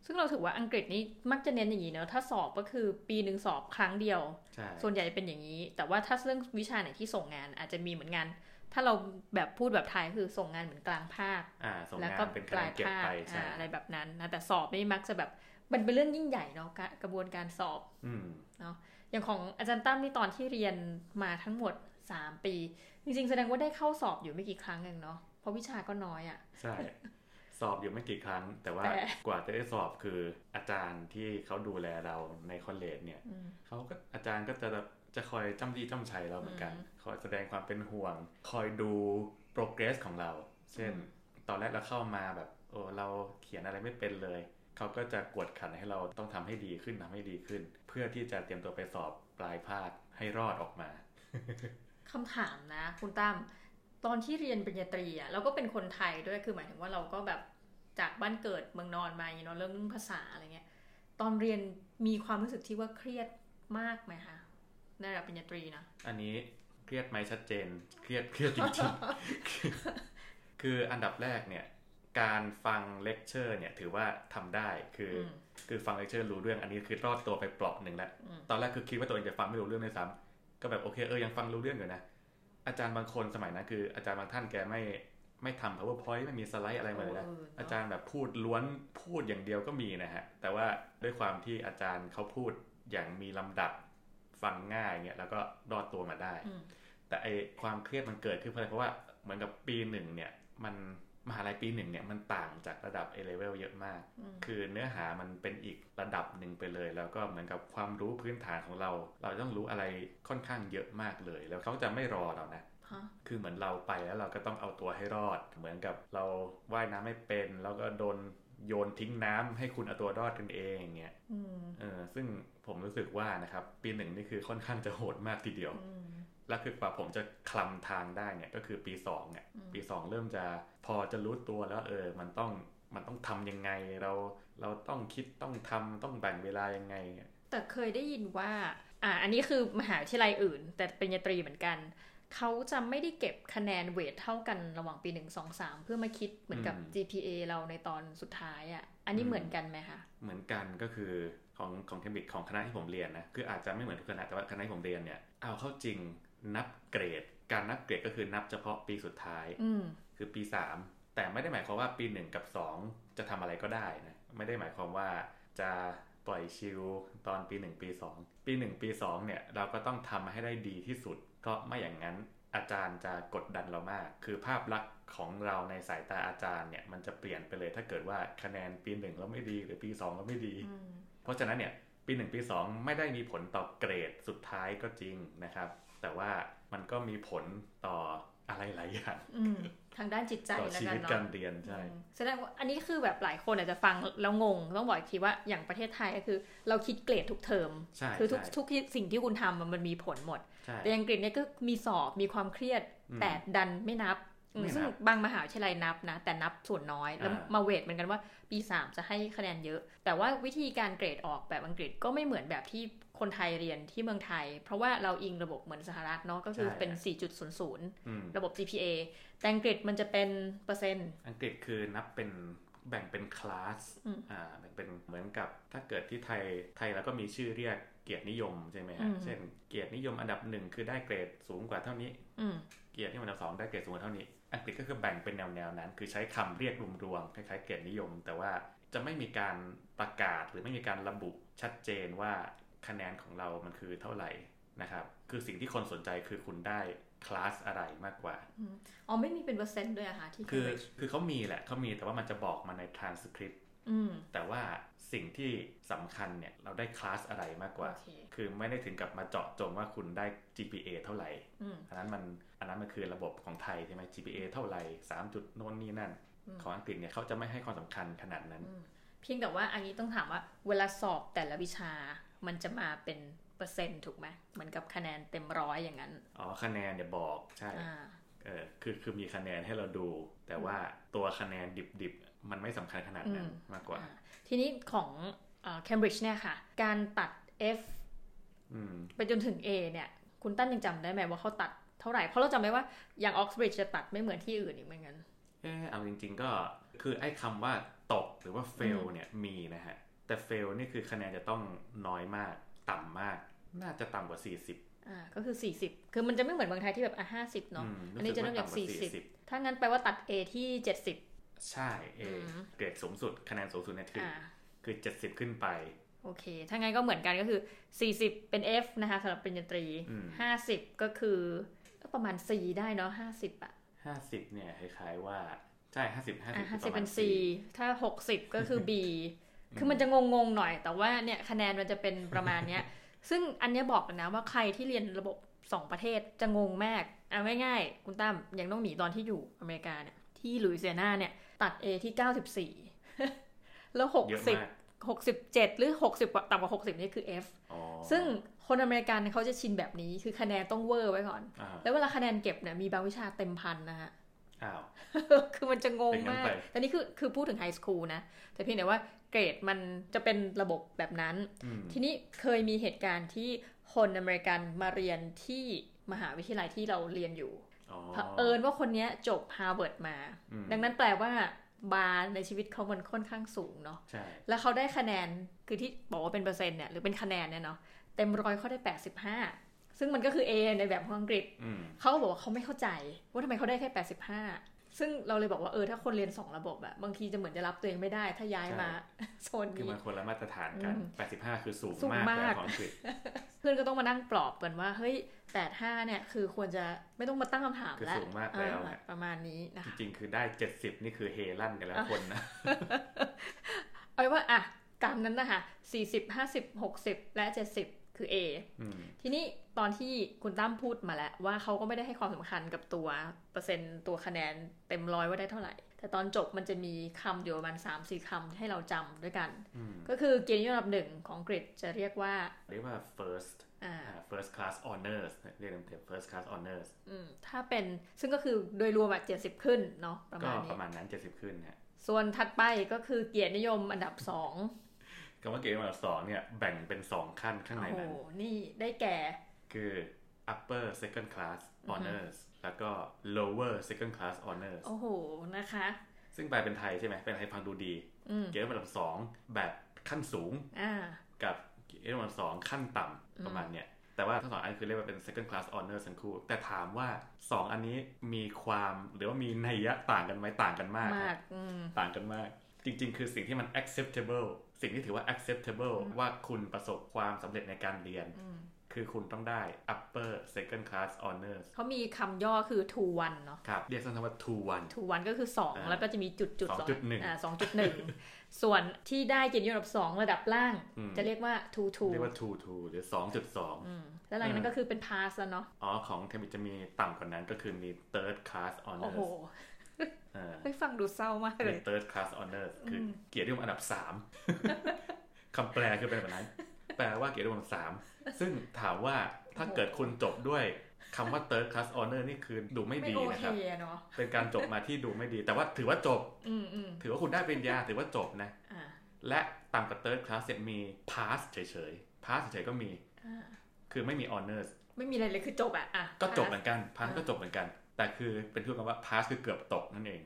ซึ่งเราถือว่าอังกฤษนี่มักจะเน้นอย่างนี้เนอะถ้าสอบก็คือปีหนึ่งสอบครั้งเดียวใช่ส่วนใหญ่เป็นอย่างนี้ แต่ว่าถ้าเรื่องวิชาไหนที่ส่งงานอาจจะมีเหมือนงาน ถ้าเราแบบพูดแบบไทยคือส่งงานเหมือนกลางภาคอ่าส่งแล้วงาก็นเป็นปคะแนลายนเก็บภาคไปใช่อ่าอะไรแบบนั้นนะแต่สอบนี่มักจะแบบมันเป็นเรื่องยิ่งใหญ่เนาะกะกระบวนการสอบอืมเนาะอย่างของอาจารย์ตั้มนี่ตอนที่เรียนมาทั้งหมด3ปี จริงๆ แสดงว่าได้เข้าสอบอยู่ไม่กี่ครั้งเองเนาะเพราะวิชาก็น้อยอะ่ะใช่ สอบอยู่ไม่กี่ครั้ง แต่ว่าแต่กว่าจะได้สอบคืออาจารย์ที่เขาดูแลเราในคอลเลจเนี่ยอืมเขาก็อาจารย์ก็จะจะคอยจ้ำจี้จ้ำชัยเราเหมือนกันอืมคอยแสดงความเป็นห่วง คอยดู progress ของเรา เช่นอืมตอนแรกเราเข้ามาแบบโอ้เราเขียนอะไรไม่เป็นเลย เขาก็จะกวดขันให้เราต้องทำให้ดีขึ้นทำให้ดีขึ้น เพื่อที่จะเตรียมตัวไปสอบปลายภาคให้รอดออกมาคำถามนะ คุณตั้มตอนที่เรียนปริญญาตรีอะเราก็เป็นคนไทยด้วยคือหมายถึงว่าเราก็แบบ จากบ้านเกิดเมืองนอนมาอย่างเงี้ยเนาะเรื่องภาษาอะไรเงี้ย ตอนเรียนมีความรู้สึกที่ว่าเครียดมากไหมคะในระดับปริญญาตรีนะ อันนี้เครียดไหมชัดเจน เครียดเครียดจริงๆ คืออันดับแรกเนี่ยการฟังเลคเชอร์เนี่ยถือว่าทำได้คืออมคือฟังเลคเชอร์รู้เรื่องอันนี้คือรอดตัวไปเปลาะหนึ่งแล้วอืมตอนแรกคือคิดว่าตัวเองจะฟังไม่รู้เรื่องด้วยซ้ำก็แบบโอเคเออยังฟังรู้เรื่องอยู่นะอาจารย์บางคนสมัยนั้นคืออาจารย์บางท่านแกไม่ ไม่ทำ powerpoint ไม่มีสไลด์อะไรมาเลยนะเออเนอะอาจารย์แบบพูดล้วนพูดอย่างเดียวก็มีนะฮะ แต่ว่าด้วยความที่อาจารย์เขาพูดอย่างมีลำดับฟังง่ายเนี่ยแล้วก็รอดตัวมาได้อืมแต่ไอความเครียดมันเกิดขึ้นเพราะว่าเหมือนกับปีหนึ่งเนี่ยมันมหาลัยปีหนึ่งเนี่ยมันต่างจากระดับ A level เยอะมากอืมคือเนื้อหามันเป็นอีกระดับหนึ่งไปเลย แล้วก็เหมือนกับความรู้พื้นฐานของเรา เราต้องรู้อะไรค่อนข้างเยอะมากเลย แล้วเขาจะไม่รอเรานะ ฮะคือเหมือนเราไปแล้วเราก็ต้องเอาตัวให้รอด เหมือนกับเราว่ายน้ำไม่เป็น แล้วก็โดนโยนทิ้งน้ำให้คุณเอาตัวรอดกันเองอย่างเงี้ยอืมเออซึ่งผมรู้สึกว่านะครับปีหนึ่งนี่คือค่อนข้างจะโหดมากทีเดียวอืมแล้วคือกว่าผมจะคลำทางได้เนี่ยก็คือปี2เนี่ยอืมปี2เริ่มจะพอจะรู้ตัวแล้วเออมันต้องมันต้องทำยังไงเรา เราต้องคิดต้องทำต้องแบ่งเวลายังไง แต่เคยได้ยินว่า อ่าอันนี้คือมหาวิทยาลัยอื่น แต่เป็นญาตรีเหมือนกัน เขาจะไม่ได้เก็บคะแนนเวทเท่ากันระหว่างปีหนึ่งสองสามเพื่อมาคิดเหมือนกับอืม GPA เราในตอนสุดท้ายอะ่ะ อันนี้อืมเหมือนกันไหมคะเหมือนกันก็คือของของเคมบิดของคณะที่ผมเรียนนะคืออาจจะไม่เหมือนทุกคณะแต่ว่าคณะที่ผมเรียนเนี่ยเอาเข้าจริงนับเกรด การนับเกรดก็คือนับเฉพาะปีสุดท้ายอืมคือปี3แต่ไม่ได้หมายความว่าปี1กับ2จะทำอะไรก็ได้นะไม่ได้หมายความว่าจะปล่อยชิลตอนปี 1 ปี 2 ปี 1 ปี 2 เนี่ย เราก็ต้องทำให้ได้ดีที่สุด เพราะไม่อย่างนั้นอาจารย์จะกดดันเรามาก คือภาพลักษณ์ของเราในสายตาอาจารย์เนี่ยมันจะเปลี่ยนไปเลยถ้าเกิดว่าคะแนนปี1เราไม่ดีหรือปี2เราไม่ดีอืมเพราะฉะนั้นเนี่ยปี1ปี2ไม่ได้มีผลต่อเกรดสุดท้ายก็จริงนะครับ แต่ว่ามันก็มีผลต่ออะไรหลายอย่างอืมทางด้านจิตใจต่อแล้วชีกันวิตเนาะการเรียนใช่อืมแสดงว่าอันนี้คือแบบหลายคนอาจจะฟังแล้วงง ต้องบอกอีกทีว่าอย่างประเทศไทยก็คือ เราคิดเกรดทุกเทอมใช่คือทุกใช่ทุกสิ่งที่คุณทำมันมีผลหมดใช่ แต่อังกฤษเนี่ยก็มีสอบมีความเครียดอืมแต่ดันไม่นับอืมไม่นับซึ่งบางมหาวิทยาลัยนับนะ แต่นับส่วนน้อย แล้วอ่ามาเวทเหมือนกันว่าปี 3 จะให้คะแนนเยอะ แต่ว่าวิธีการเกรดออกแบบอังกฤษก็ไม่เหมือนแบบที่คนไทยเรียนที่เมืองไทย เพราะว่าเราอิงระบบเหมือนสหรัฐเนาะก็คือเป็น 4.00อืมระบบ GPA แต่อังกฤษมันจะเป็นเปอร์เซ็นต์ อังกฤษคือนับเป็นแบ่งเป็นคลาสอืมอ่าแบ่งเป็นเหมือนกับถ้าเกิดที่ไทยไทยแล้วก็มีชื่อเรียก เกียรตินิยมใช่ไหมอืฮะมเช่นเกียรตินิยมอันดับหนึ่งคือได้เกรดสูงกว่าเท่านี้อืมเกียรตินิยมอันดับสองได้เกรดสูงกว่าเท่านี้ อังกฤษก็คือแบ่งเป็นแนวๆนั้น คือใช้คำเรียกรวมๆคล้ายๆเกียรตินิยม แต่ว่าจะไม่มีการประกาศหรือไม่มีการระบุชัดเจนว่าคะแนนของเรามันคือเท่าไหร่นะครับคือสิ่งที่คนสนใจคือคุณได้คลาสอะไรมากกว่า อ๋อไม่มีเป็นเปอร์เซ็นต์ด้วยอะค่ะที่คือ Cambridge คือเขามีแหละเขามีแต่ว่ามันจะบอกมาใน transcript อืม แต่ว่าสิ่งที่สำคัญเนี่ยเราได้คลาสอะไรมากกว่าโอเคคือไม่ได้ถึงกับมาเจาะจงว่าคุณได้ GPA เท่าไหร่อืมอันนั้นมันอันนั้นมันคือระบบของไทยใช่ไหม GPA เท่าไหร่3จุดโน่นนี่นั่นอืมของอังกฤษเนี่ยเขาจะไม่ให้ความสำคัญขนาดนั้นอืมเพียงแต่ว่าอันนี้ต้องถามว่าเวลาสอบแต่ละวิชามันจะมาเป็นเปอร์เซ็นต์ถูกไหมเหมือนกับคะแนนเต็มร้อยอย่างนั้น อ๋อคะแนนเนี่ยบอกใช่อ่าเออคือคือมีคะแนนให้เราดู แต่ว่าตัวคะแนนดิบๆ มันไม่สำคัญขนาดนั้นอืมมากกว่าอ่า ทีนี้ของเคมบริดจ์เนี่ยค่ะ การตัด F อืมไปจนถึง A เนี่ย คุณตั้นยังจำได้ไหมว่าเขาตัดเท่าไหร่ เพราะเราจำได้ว่าอย่างออกซบริดจ์จะตัดไม่เหมือนที่อื่นอีกเหมือนกันเออเอาจริง ๆ ก็คือไอ้คำว่าตกหรือว่า fail อืมเนี่ยมีนะฮะ แต่ fail นี่คือคะแนนจะต้องน้อยมาก ต่ำมาก น่าจะต่ำกว่า 40อ่าก็คือ 40 คือมันจะไม่เหมือนเมืองไทยที่แบบอะ50เนาะอืมอันนี้จะเริ่มจากรู้สึว่ต่ำว่40 ถ้างั้นแปลว่าตัด A ที่ 70 ใช่เออืมเกรดสูงสุดคะแนนสูงสุดเนี่ยคืออ่าคือ70ขึ้นไป โอเค ถ้างั้นก็เหมือนกันก็คือ40เป็น F นะคะสำหรับปริญญาตรีอืม50ก็คือก็ประมาณ C ได้เนาะ50อะ50เนี่ยคล้ายๆว่าใช่50อะ50คือป50ระมาเป็ณน C ถ้า60ก็คือ B คือมันจะงงๆหน่อย แต่ว่าเนี่ยคะแนนมันจะเป็นประมาณเนี้ย ซึ่งอันเนี้ยบอกเลยนะว่าใครที่เรียนระบบ2ประเทศจะงงมาก เอาง่ายๆ คุณตั้มยังต้องหนีตอนที่อยู่อเมริกาเนี่ยที่ลุยเซียนาเนี่ย ตัด A ที่94แล้วเยอะ60มาก67หรือ60กว่าต่ำกว่า60นี่คือ F อ๋อซึ่งคนอเมริกันเขาจะชินแบบนี้คือคะแนนต้องเวอร์ไว้ก่อนอ่าแล้วเวลาคะแนนเก็บเนี่ยมีบางวิชาเต็มพันนะฮะอ้าวคือมันจะงงเป็นงั้มานกไปแต่นี่คือคือพูดถึง high school นะ แต่เพียงแต่ว่าเกรดมันจะเป็นระบบแบบนั้นอืมทีนี้เคยมีเหตุการณ์ที่คนอเมริกันมาเรียนที่มหาวิทยาลัยที่เราเรียนอยู่อ๋อ เผอิญว่าคนเนี้ยจบฮาร์วาร์ดมาอืมดังนั้นแปลว่าบาร์ในชีวิตเขามันค่อนข้างสูงเนาะใช่แล้วเขาได้คะแนนคือที่บอกว่าเป็นเปอร์เซ็นต์เนี่ยหรือเป็นคะแนนเนี่ยเนาะเต็มร้อยเขาได้85ซึ่งมันก็คือ A ในแบบของอังกฤษอืมเขาก็บอกว่าเขาไม่เข้าใจว่าทำไมเขาได้แค่85 ซึ่งเราเลยบอกว่าเออถ้าคนเรียน2ระบบอะบางทีจะเหมือนจะรับตัวเองไม่ได้ ถ้าย้ายมาโซนคือนี้มันคนละมาตรฐานกันอืม85 คือสูงสูงมากมากแต่ของอังกฤษเพื่อนก็ต้องมานั่งปลอบกันว่าเฮ้ย 85 เนี่ยคือควรจะไม่ต้องมาตั้งคำถามคือแล้วสูงมากแล้วอ่าอะประมาณนี้นะจคะริงๆ คือได้ 70 นี่คือเฮลั่นกันแล้วคนนะเอาไว้ว่าอะกรรมนั้นนะคะ40 50 60 และ 70 คือ A อืมทีนี้ตอนที่คุณตั้มพูดมาแล้ว ว่าเขาก็ไม่ได้ให้ความสำคัญกับตัวเปอร์เซ็นต์ตัวคะแนนเต็มร้อยว่าได้เท่าไหร่ แต่ตอนจบมันจะมีคำอยู่ประมาณ3 4คำให้เราจำด้วยกันอืมก็คือเกียรตินิยมอันดับหนึ่งของอังกฤษจะเรียกว่า เรียกว่า first อ่าอ่า first class honors เรียกเต็มๆ first class honors อืมถ้าเป็นซึ่งก็คือโดยรวมอะ70ขึ้นเนาะประก็มาณปนี้ระมาณนั้น70ขึ้นฮะส่วนถัดไปก็คือเกียรตินิยมอันดับสอง คำว่าเกรดอันดับสองเนี่ยแบ่งเป็น2ขั้นข้างในโอ้โหนั้นนี่ได้แก่ คือ upper second class honors แล้วก็ lower second class honors โอ้โห นะคะ ซึ่งแปลเป็นไทยใช่ไหมเป็นไทยฟังดูดีอืมเกรดอันดับสองแบบขั้นสูงอ่ากับเกรดอันดับสองขั้นต่ำประมาณเนี้ยแต่ว่าทั้งสองอันคือเรียกว่าเป็น second class honors ทั้งคู่ แต่ถามว่า 2 อันนี้มีความหรือว่ามีนัยยะต่างกันไหมต่างกันมากคมารักบอืมต่างกันมาก จริง ๆ คือสิ่งที่มัน acceptable สิ่งที่ถือว่า acceptable ว่าคุณประสบความสำเร็จในการเรียนอืมคือคุณต้องได้ upper second class honors เขามีคำย่อคือ to one เนาะครับ เรียกสั้นๆว่า two one to one ก็คืออ่า2แล้วก็จะมีจุดจุดสองจุดหนึ่งอ่าสองจุดหนึ่งส่วนที่ได้เกียรตินิยมอันดับสองระดับล่างอืมจะเรียกว่า to two เรียกว่า two two หรือ 2.2อืมแล้วหลังจากนั้นก็คือเป็น pass แล้วเนาะอ๋อของเทมิจะมีต่ำกว่านั้นก็คือมี third class โอ้ honors โห เออเฮ้ยฟังดูเศร้ามากเลเป็ยน third class honors คืออมเกียรตินิยมอันดับ3คำแปลคือเป็นแบบนั้น แปลว่าเกียรตินิยมอันดับ3ซึ่งถามว่าถ้าเกิดคุณจบด้วยคำว่า third class honor นี่คือดูไม่ไม่ดีโอนะเคครับเนาะเป็นการจบมาที่ดูไม่ดี แต่ว่าถือว่าจบอืมอืมถือว่าคุณได้ปริญญาถือว่าจบนะอ่าและต่ำกว่า third class เนี่ยมี pass เฉยๆ pass เฉยๆก็มีอ่าคือไม่มี honors ไม่มีอะไรเลยคือจบอะอะก็จบ pass เหมือนกัน pass ก็จบเหมือนกัน แต่คือเป็นที่คำว่า pass คือเกือบตกนั่นเอง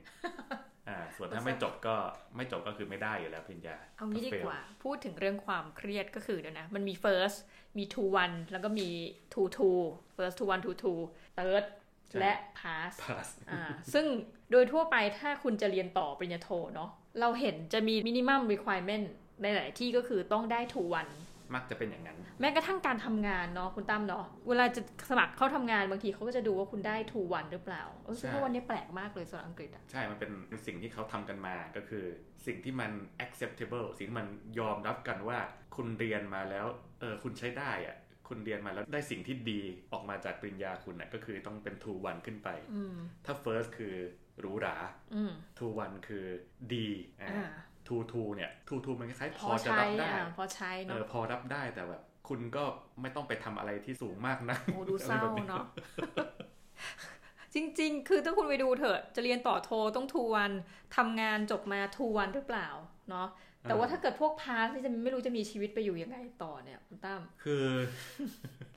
อ่าส่วนถ้าไม่จบก็ไม่จบก็คือไม่ได้อยู่แล้วปริญญา เอางี้ดี fail กว่า พูดถึงเรื่องความเครียดก็คือเดี๋ยวนะ มันมี first มี to one แล้วก็มี to two first to one to two third ใช่และ pass pass อ่าซึ่งโดยทั่วไปถ้าคุณจะเรียนต่อปริญญาโทเนาะเราเห็นจะมี minimum requirement ในหลายที่ก็คือต้องได้ to one มักจะเป็นอย่างนั้น แม้กระทั่งการทำงานเนาะคุณตั้มเนาะเวลาจะสมัครเข้าทำงานบางทีเขาก็จะดูว่าคุณได้ to one หรือเปล่าเออซึ่งใช่ว่าวันนี้แปลกมากเลยสำหรับอังกฤษอะใช่มันเป็นสิ่งที่เขาทำกันมาก็คือ สิ่งที่มัน acceptable สิ่งที่มันยอมรับกันว่าคุณเรียนมาแล้วเออคุณใช้ได้อะคุณเรียนมาแล้วได้สิ่งที่ดีออกมาจากปริญญาคุณน่ะก็คือต้องเป็น two one ขึ้นไปอืมถ้า first คือหรูหราอืม two one คือดีอ่า อ่า two two เนี่ย two two มันคล้ายๆพพออจะใช้รับได้อะพอใช้เอเนาะอพอรับได้แต่แบบ คุณก็ไม่ต้องไปทำอะไรที่สูงมากนะโอ้ดูเศร้าอะไรแบบเนาะจริง ๆ คือถ้าคุณไปดูเถอะจะเรียนต่อโทต้องทูวันทำงานจบมาทูวันหรือเปล่าเนาะแต่ว่าถ้าเกิดพวกพาร์ทที่จะไม่รู้จะมีชีวิตไปอยู่ยังไงต่อเนี่ยคุณตั้มคืออ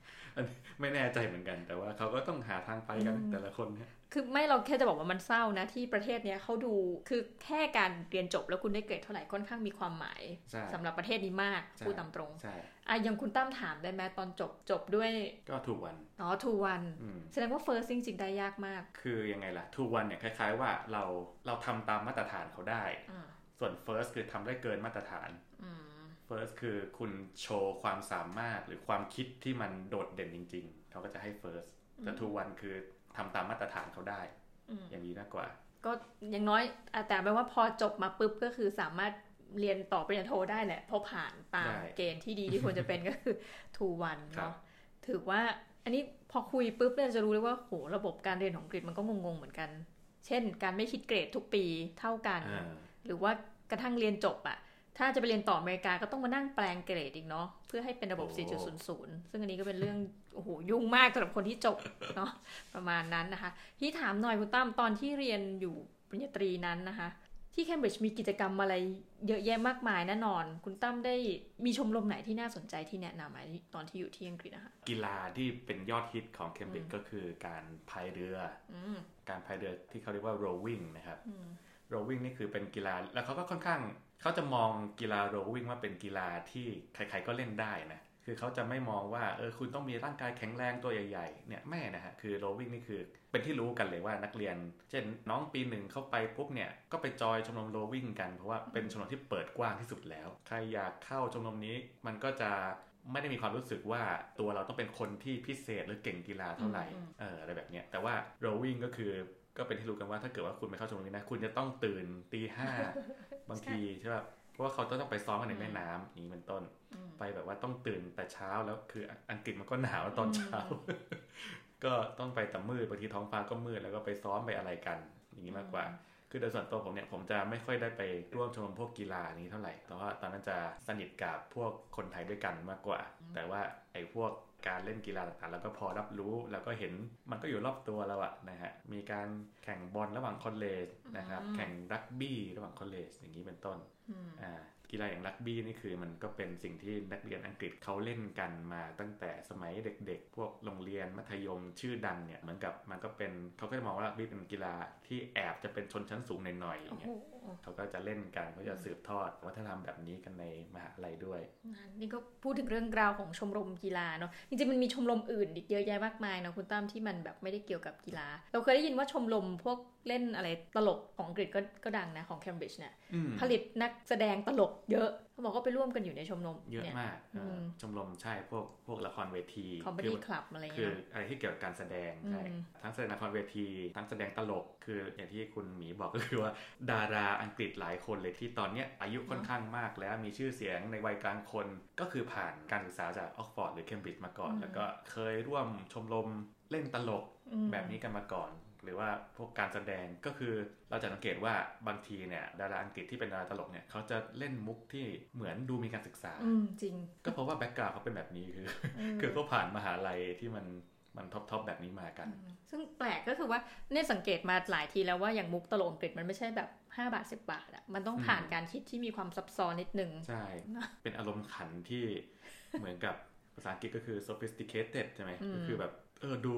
ันนี้ ไม่แน่ใจเหมือนกัน แต่ว่าเขาก็ต้องหาทางไปกันแต่ละคนเนี่ยคือไม่เราแค่จะบอกว่ามันเศร้านะที่ประเทศเนี้ยเขาดูคือแค่การเรียนจบแล้วคุณได้เกรดเท่าไหร่ค่อนข้างมีความหมายใช่สำหรับประเทศนี้มากใช่พูดตามตรงใช่อะอยังคุณตั้มถามได้ไหมตอนจบจบด้วยก็ถูกวันอ๋อทูวันอืมแสดงว่า first จริงๆได้ยากมาก คือยังไงล่ะทูวันเนี่ยคล้ายๆ ว่าเราเราทำตามมาตรฐานเขาได้อ่าส่วน first คือทำได้เกินมาตรฐานอืม first คือคุณโชว์ความสามารถหรือความคิดที่มันโดดเด่นจริง ๆ เขาก็จะให้ first แต่ทูวันคือทำตามมาตรฐานเขาได้อืมอย่างนี้มากกว่า ก็อย่างน้อยอะแต่แปลว่าพอจบมาปุ๊บก็คือสามารถเรียนต่อปริญญาโทได้แหละเพราะผ่านตามได้เกณฑ์ที่ดีที่ควรจะเป็นก็คือทูวันครับเนาะถือว่าอันนี้พอคุยปุ๊บเนี่ยจะรู้เลยว่าโหระบบการเรียนของอังกฤษมันก็งงๆเหมือนกัน เช่น การไม่คิดเกรดทุกปีเท่ากันอ่าหรือว่ากระทั่งเรียนจบอะ ถ้าจะไปเรียนต่ออเมริกาก็ต้องมานั่งแปลงเกรดอีกเนาะเพื่อให้เป็นระบบโอ้4.00 ซึ่งอันนี้ก็เป็นเรื่องโอ้โหยุ่งมากสำหรับคนที่จบเนาะประมาณนั้นนะคะ ที่ถามหน่อยคุณตั้มตอนที่เรียนอยู่ปริญญาตรีนั้นนะคะ ที่เคมบริดจ์มีกิจกรรมอะไรเยอะแยะมากมายแน่นอน คุณตั้มได้มีชมรมไหนที่น่าสนใจที่แนะนำไหมตอนที่อยู่ที่อังกฤษนะคะกีฬาที่เป็นยอดฮิตของเคมบริดจ์ก็คือการพายเรืออืมการพายเรือที่เขาเรียกว่า rowing นะครับอืม rowing นี่คือเป็นกีฬาแล้วเขาก็ค่อนข้าง เขาจะมองกีฬา rowing ว่าเป็นกีฬาที่ใครๆก็เล่นได้นะคือเขาจะไม่มองว่าเออคุณต้องมีร่างกายแข็งแรงตัวใหญ่ๆเนี่ยไม่นะฮะคือ rowing นี่คือเป็นที่รู้กันเลยว่านักเรียน เช่นน้องปีหนึ่งเข้าไปปุ๊บเนี่ยก็ไปจอยชมรม rowing กันเพราะว่าเป็นชมรมที่เปิดกว้างที่สุดแล้ว ใครอยากเข้าชมรมนี้มันก็จะไม่ได้มีความรู้สึกว่าตัวเราต้องเป็นคนที่พิเศษหรือเก่งกีฬาเท่าไหร่อืมเอออะไรแบบเนี้ยแต่ว่า rowing ก็คือก็เป็นที่รู้กันว่าถ้าเกิดว่าคุณไปเข้าชมรมนี้นะคุณจะต้องตื่นตีห้า บางทีใช่ป่ะเพราะว่าเขาต้องไปซ้อมกันในแม่น้ำอย่างนี้เป็นต้นอืมไปแบบว่าต้องตื่นแต่เช้าแล้วคืออังกฤษมันก็หนาวตอนเช้า ก็ต้องไปแต่มืดบางทีท้องฟ้าก็มืดแล้วก็ไปซ้อมไปอะไรกัน อย่างนี้มากกว่า คือโดยส่วนตัวผมเนี่ยผมจะไม่ค่อยได้ไปร่วมชมรมพวกกีฬานี้เท่าไหร่แต่ว่าตอนนั้นจะสนิทกับพวกคนไทยด้วยกันมากกว่า แต่ว่าไอ้พวก การเล่นกีฬาต่างๆ แล้วก็พอรับรู้แล้วก็เห็นมันก็อยู่รอบตัวเราอะนะฮะมีการแข่งบอลระหว่างคอลเลจนะครับอืมแข่งรักบี้ระหว่างคอลเลจอย่างนี้เป็นต้นอืมอ่า กีฬาอย่างรักบี้นี่คือ มันก็เป็นสิ่งที่นักเรียนอังกฤษเขาเล่นกันมาตั้งแต่สมัยเด็กๆ พวกโรงเรียนมัธยมชื่อดังเนี่ยเหมือนกับมันก็เป็นเขาก็จะมองว่ารักบี้เป็นกีฬาที่แอบจะเป็นชนชั้นสูงหน่อยๆอย่างโอ้เงี้โหยเขาก็จะเล่นกันเขาจะสืบทอดวัฒนธรรมแบบนี้กันในมหาลัยด้วยนี่ก็พูดถึงเรื่องราวของชมรมกีฬาเนาะจริงๆมันมีชมรมอื่นอีกเยอะแยะมากมายเนาะคุณตั้มที่มันแบบไม่ได้เกี่ยวกับกีฬา เราเคยได้ยินว่าชมรมพวกเล่นอะไรตลกของอังกฤษก็ก็ดังนะของเคมบริดจ์เนี่ยอืมผลิตนักแสดงตลกเยอะเขาบอกก็ไปร่วมกันอยู่ในชมรมเยอะเนี่ยมากเอออมชมรมใช่พวกพวกละครเวทีคอมเมคืดี้อคลับอะไรคืเงี้อยอะไรที่เกี่ยวกับการแสดงใช่อืมทั้งแสดงละครเวที ทั้งแสดงตลกคืออย่างที่คุณหมีบอกก็คือว่า ดาราอังกฤษหลายคนเลยที่ตอนเนี้ยอายุค่อนข้างมากแล้วมีชื่อเสียงในวัยกลางคนก็คือผ่านการศึกษาจากออกฟอร์ดหรือเคมบริดจ์มาก่อน แล้วก็เคยร่วมชมรมเล่นตลกอืมแบบนี้กันมาก่อน หรือว่าพวกการแสดงก็คือเราจะสังเกตว่าบางทีเนี่ยดาราอังกฤษที่เป็นดาราตลกเนี่ยเขาจะเล่นมุกที่เหมือนดูมีการศึกษาอืมจริง ก็เพราะว่าแบ็กกราวด์เขาเป็นแบบนี้คืออืมคือเขาผ่านมหาลัยที่มันมันท็อปทอปแบบนี้มากัน ซึ่งแปลกก็คือว่าเนี่ยสังเกตมาหลายทีแล้วว่าอย่างมุกตลกอังกฤษมันไม่ใช่แบบ 5 บาท 10 บาทอะมันต้องผ่านอืมการคิดที่มีความซับซ้อนนิดนึง ใช่ เป็นอารมณ์ขันที่เหมือนกับภาษาอังกฤษก็คือ sophisticated ใช่ไหมอืมก็คือแบบเออดู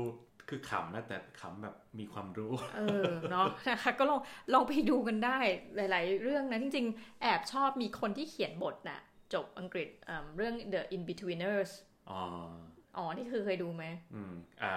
คือขำนะแต่ขำแบบมีความรู้ เออเนาะนะคะก็ลองลองไปดูกันได้หลาย ๆ เรื่องนะ จริง ๆ แอบชอบมีคนที่เขียนบทน่ะ จบอังกฤษอ่าเรื่อง The In-Betweeners อ๋ออ๋อ นี่คือเคยดูไหมอืม อ่า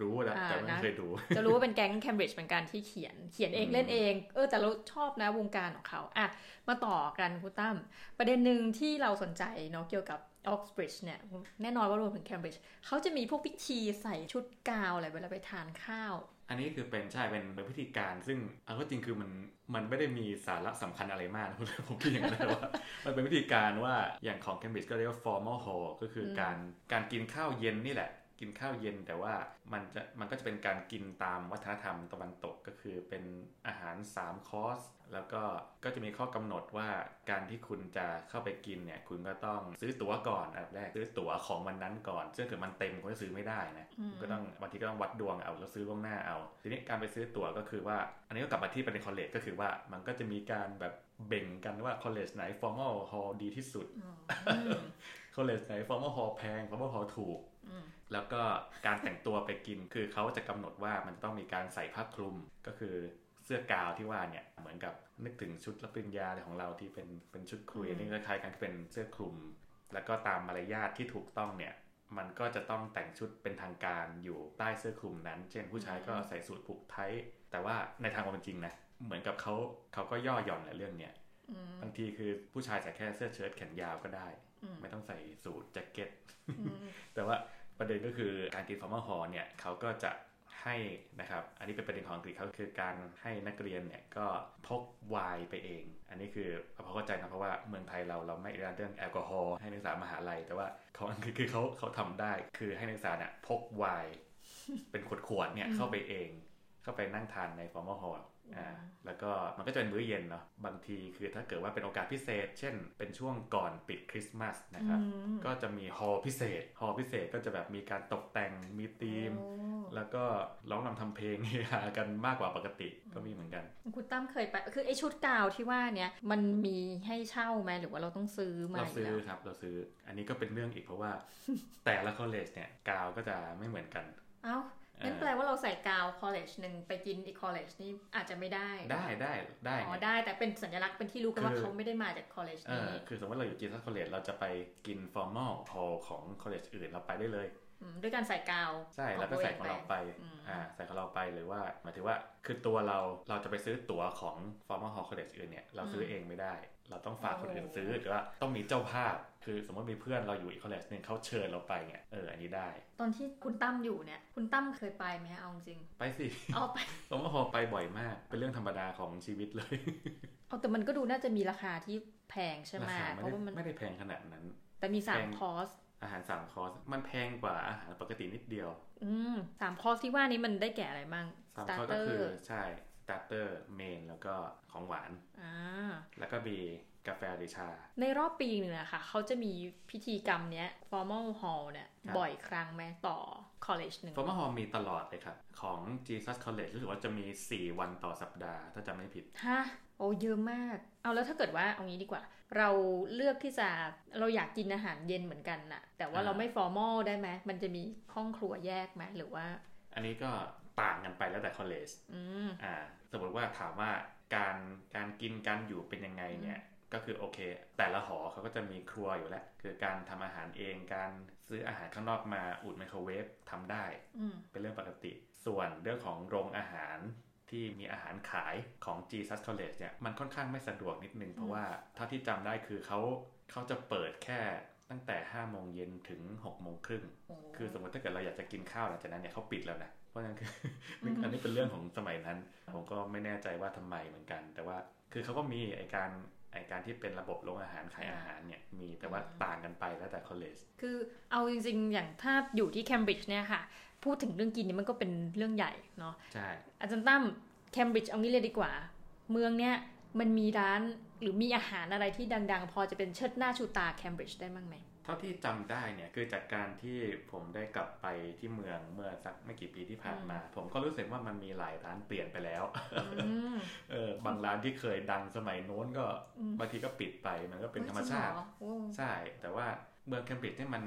รู้แล้วอ่าแต่ไม่นะเคยดู จะรู้ว่าเป็นแก๊ง Cambridge เป็นการที่เขียน เขียนเองอืมเล่นเอง เออ แต่เราชอบนะวงการของเขา อะ มาต่อกันคุณตั้ม ประเด็นหนึ่งที่เราสนใจเนาะเกี่ยวกับ ออกซ์บริดจ์เนี่ยแน่นอนว่ารวมถึงแคมบริดจ์เขาจะมีพวกพิธีใส่ชุดกาวอะไรเวลาไปทานข้าว อันนี้คือเป็นใช่เป็นเป็นพิธีการ ซึ่งเอาก็จริงคือมันมันไม่ได้มีสาระสำคัญอะไรมากนะผมคิดอย่างนั้นว่า มันเป็นพิธีการว่าอย่างของแคมบริดจ์ก็เรียกว่า formal hall ก็คือการการกินข้าวเย็นนี่แหละ กินข้าวเย็นแต่ว่ามันจะมันก็จะเป็นการกินตามวัฒนธรรมตะวันตกก็คือเป็นอาหาร 3 คอร์ส แล้วก็ก็จะมีข้อกำหนดว่าการที่คุณจะเข้าไปกินเนี่ยคุณก็ต้องซื้อตั๋วก่อนอันดับแรกซื้อตั๋วของวันนั้นก่อน ซึ่งถ้าเกิดมันเต็มคุณก็ซื้อไม่ได้นะอืมก็ต้องบางทีก็ต้องวัดดวงเอาแล้วซื้อล่วงหน้าเอา ทีนี้การไปซื้อตั๋วก็คือว่า อันนี้ก็กลับมาที่ประเด็นคอลเลจก็คือว่ามันก็จะมีการแบบเบ่งกันว่า college ไหน formal hall ดีที่สุด college ไหน formal hall แพง formal hall ถูก แล้วก็การแต่งตัวไปกิน คือเขาจะกำหนดว่ามันต้องมีการใส่ผ้าคลุม ก็คือเสื้อกาวที่ว่าเนี่ยเหมือนกับนึกถึงชุดรับปริญญาของเราที่เป็นเป็นชุดคุยนี่คล้ายๆกันเป็นเสื้อคลุม แล้วก็ตามมารยาทที่ถูกต้องเนี่ยมันก็จะต้องแต่งชุดเป็นทางการอยู่ใต้เสื้อคลุมนั้น เช่นผู้ชายก็ใส่สูทผูกไทแต่ว่าในทางความเป็นจริงนะเหมือนกับเขาเขาก็ย่อหย่อนในเรื่องเนี้ยบางทีคือผู้ชายใส่แค่เสื้อเชิ้ตแขนยาวก็ได้ ไม่ต้องใส่สูทแจ็คเก็ตแต่ว่า ประเด็นก็คือการกิน formal hall เนี่ยเขาก็จะให้นะครับ อันนี้เป็นประเด็นของอังกฤษเขาคือการให้นักเรียนเนี่ยก็พกไวน์ไปเอง อันนี้คือพอเข้าใจนะเพราะว่าเมืองไทยเราเราไม่เรื่องแอลกอฮอล์ให้นักศึกษามหาลัย แต่ว่าของอังกฤษคือเขาเขาทำได้คือให้นักศึกษาเนี่ยพกไวน์เป็นขวดๆเนี่ยเข้าไปเอง เข้าไปนั่งทานในฟอร์มอลฮอล อ่าแล้วก็มันก็จะเป็นมื้อเย็นเนาะบางทีคือถ้าเกิดว่าเป็นโอกาสพิเศษ เช่น เป็นช่วงก่อนปิดคริสต์มาสนะครับ ก็จะมีฮอลพิเศษฮอลพิเศษก็จะแบบมีการตกแต่งมีธีม แล้วก็ร้องนำทำเพลงเฮฮากันมากกว่าปกติก็มีเหมือนกัน คุณตั้มเคยไป คือไอชุดกาวที่ว่าเนี้ยมันมีให้เช่าไหมหรือว่าเราต้องซื้อมาเราซื้อครับเราซื้ออันนี้ก็เป็นเรื่องอีกเพราะว่า แต่ละ college เนี่ยกาวก็จะไม่เหมือนกันเอ้า นั่นแปลว่าเราใส่ gown college หนึ่งไปกินอีก college นี่อาจจะไม่ได้ได้ได้ได้อ๋อได้แต่เป็นสัญลักษณ์เป็นที่รู้กันว่าเขาไม่ได้มาจาก college นี้อะคือสมมติเราอยู่ Jesus College เราจะไปกิน formal hall ของ college อื่นเราไปได้เลย ด้วยการใส่กาว ใช่แล้วก็ใส่ของเราไปอ่าใส่ของเราไปหรือว่าหมายถึงว่าคือตัวเราเราจะไปซื้อตั๋วของ formal hall college อื่นเนี่ยเราซื้อเองไม่ได้ เราต้องฝากคนอื่นซื้อหรือว่าต้องมีเจ้าภาพ คือสมมติมีเพื่อนเราอยู่อีก college หนึ่งเขาเชิญเราไปเนี่ยเอออันนี้ได้ ตอนที่คุณตั้มอยู่เนี่ย คุณตั้มเคยไปไหมเอาจริง ไปสิเอาไป formal hall ไปบ่อยมาก เป็นเรื่องธรรมดาของชีวิตเลยเอาแต่มันก็ดูน่าจะมีราคาที่แพงใช่ไหมราคาเพไม่ราะได้ว่ามันไม่ได้แพงขนาดนั้น แต่มีสามแพงคอร์ส อาหารสามคอร์สมันแพงกว่าอาหารปกตินิดเดียว อืมสามคอร์สที่ว่านี้มันได้แก่อะไรบ้างสามคอร์สก็คือใช่ starter main แล้วก็ของหวานอ่าแล้วก็มีกาแฟหรือชา ในรอบปีหนึ่งอะค่ะเขาจะมีพิธีกรรมเนี้ย formal hall เนี่ยครับบ่อยครั้งไหมต่อ college หนึ่งฟอร์ม l ฮอลมีตลอดเลยครับ ของ Jesus College รู้สึกว่าจะมี 4 วันต่อสัปดาห์ ถ้าจำไม่ผิด ฮะ โอ้เยอะมาก เอาแล้วถ้าเกิดว่าเอางี้ดีกว่า เราเลือกที่จะเราอยากกินอาหารเย็นเหมือนกันน่ะ แต่ว่าอ่าเราไม่ formal ได้ไหมมันจะมีห้องครัวแยกไหมหรือว่า อันนี้ก็ต่างกันไปแล้วแต่ college อืมอ่า สมมติว่าถามว่าการการกินการอยู่เป็นยังไงเนี่ยก็คือโอเค แต่ละหอเขาก็จะมีครัวอยู่แล้ว คือการทำอาหารเองการซื้ออาหารข้างนอกมาอุดไมโครเวฟทำได้อืมเป็นเรื่องปกติ ส่วนเรื่องของโรงอาหาร ที่มีอาหารขายของ Jesus College เนี่ยมันค่อนข้างไม่สะดวกนิดนึง เพราะว่าเท่าที่จำได้คือเขาเขาจะเปิดแค่ตั้งแต่5โมงเย็นถึง6โมงครึ่งโอ้คือสมมติถ้าเกิดเราอยากจะกินข้าวหลังจากนั้นเนี่ยเขาปิดแล้วนะ เพราะฉะนั้นคืออันนี้เป็นเรื่องของสมัยนั้น ผมก็ไม่แน่ใจว่าทำไมเหมือนกัน แต่ว่าคือเขาก็มีไอการไอการที่เป็นระบบโรงอาหารขายอาหารเนี่ยมีแต่ว่าต่างกันไปแล้วแต่ college คือเอาจริงๆ อย่างถ้าอยู่ที่เคมบริดจ์เนี่ยค่ะ พูดถึงเรื่องกินนี่มันก็เป็นเรื่องใหญ่เนาะใช่อาจารย์ตั้มเคมบริดจ์เอางี้เลยดีกว่า เมืองเนี้ยมันมีร้านหรือมีอาหารอะไรที่ดัง ๆ พอจะเป็นเชิดหน้าชูตาเคมบริดจ์ได้บ้างไหมเท่าที่จำได้เนี่ยคือจากการที่ผมได้กลับไปที่เมืองเมื่อสักไม่กี่ปีที่ผ่านมา ผมก็รู้สึกว่ามันมีหลายร้านเปลี่ยนไปแล้วอืมเออบางร้านที่เคยดังสมัยโน้นก็บางทีก็ปิดไปมันก็เป็นธรรมชาติเฮ้ยจงเหอโอ้ใช่แต่ว่าเมืองเคมบริดจ์เนี่ยมัน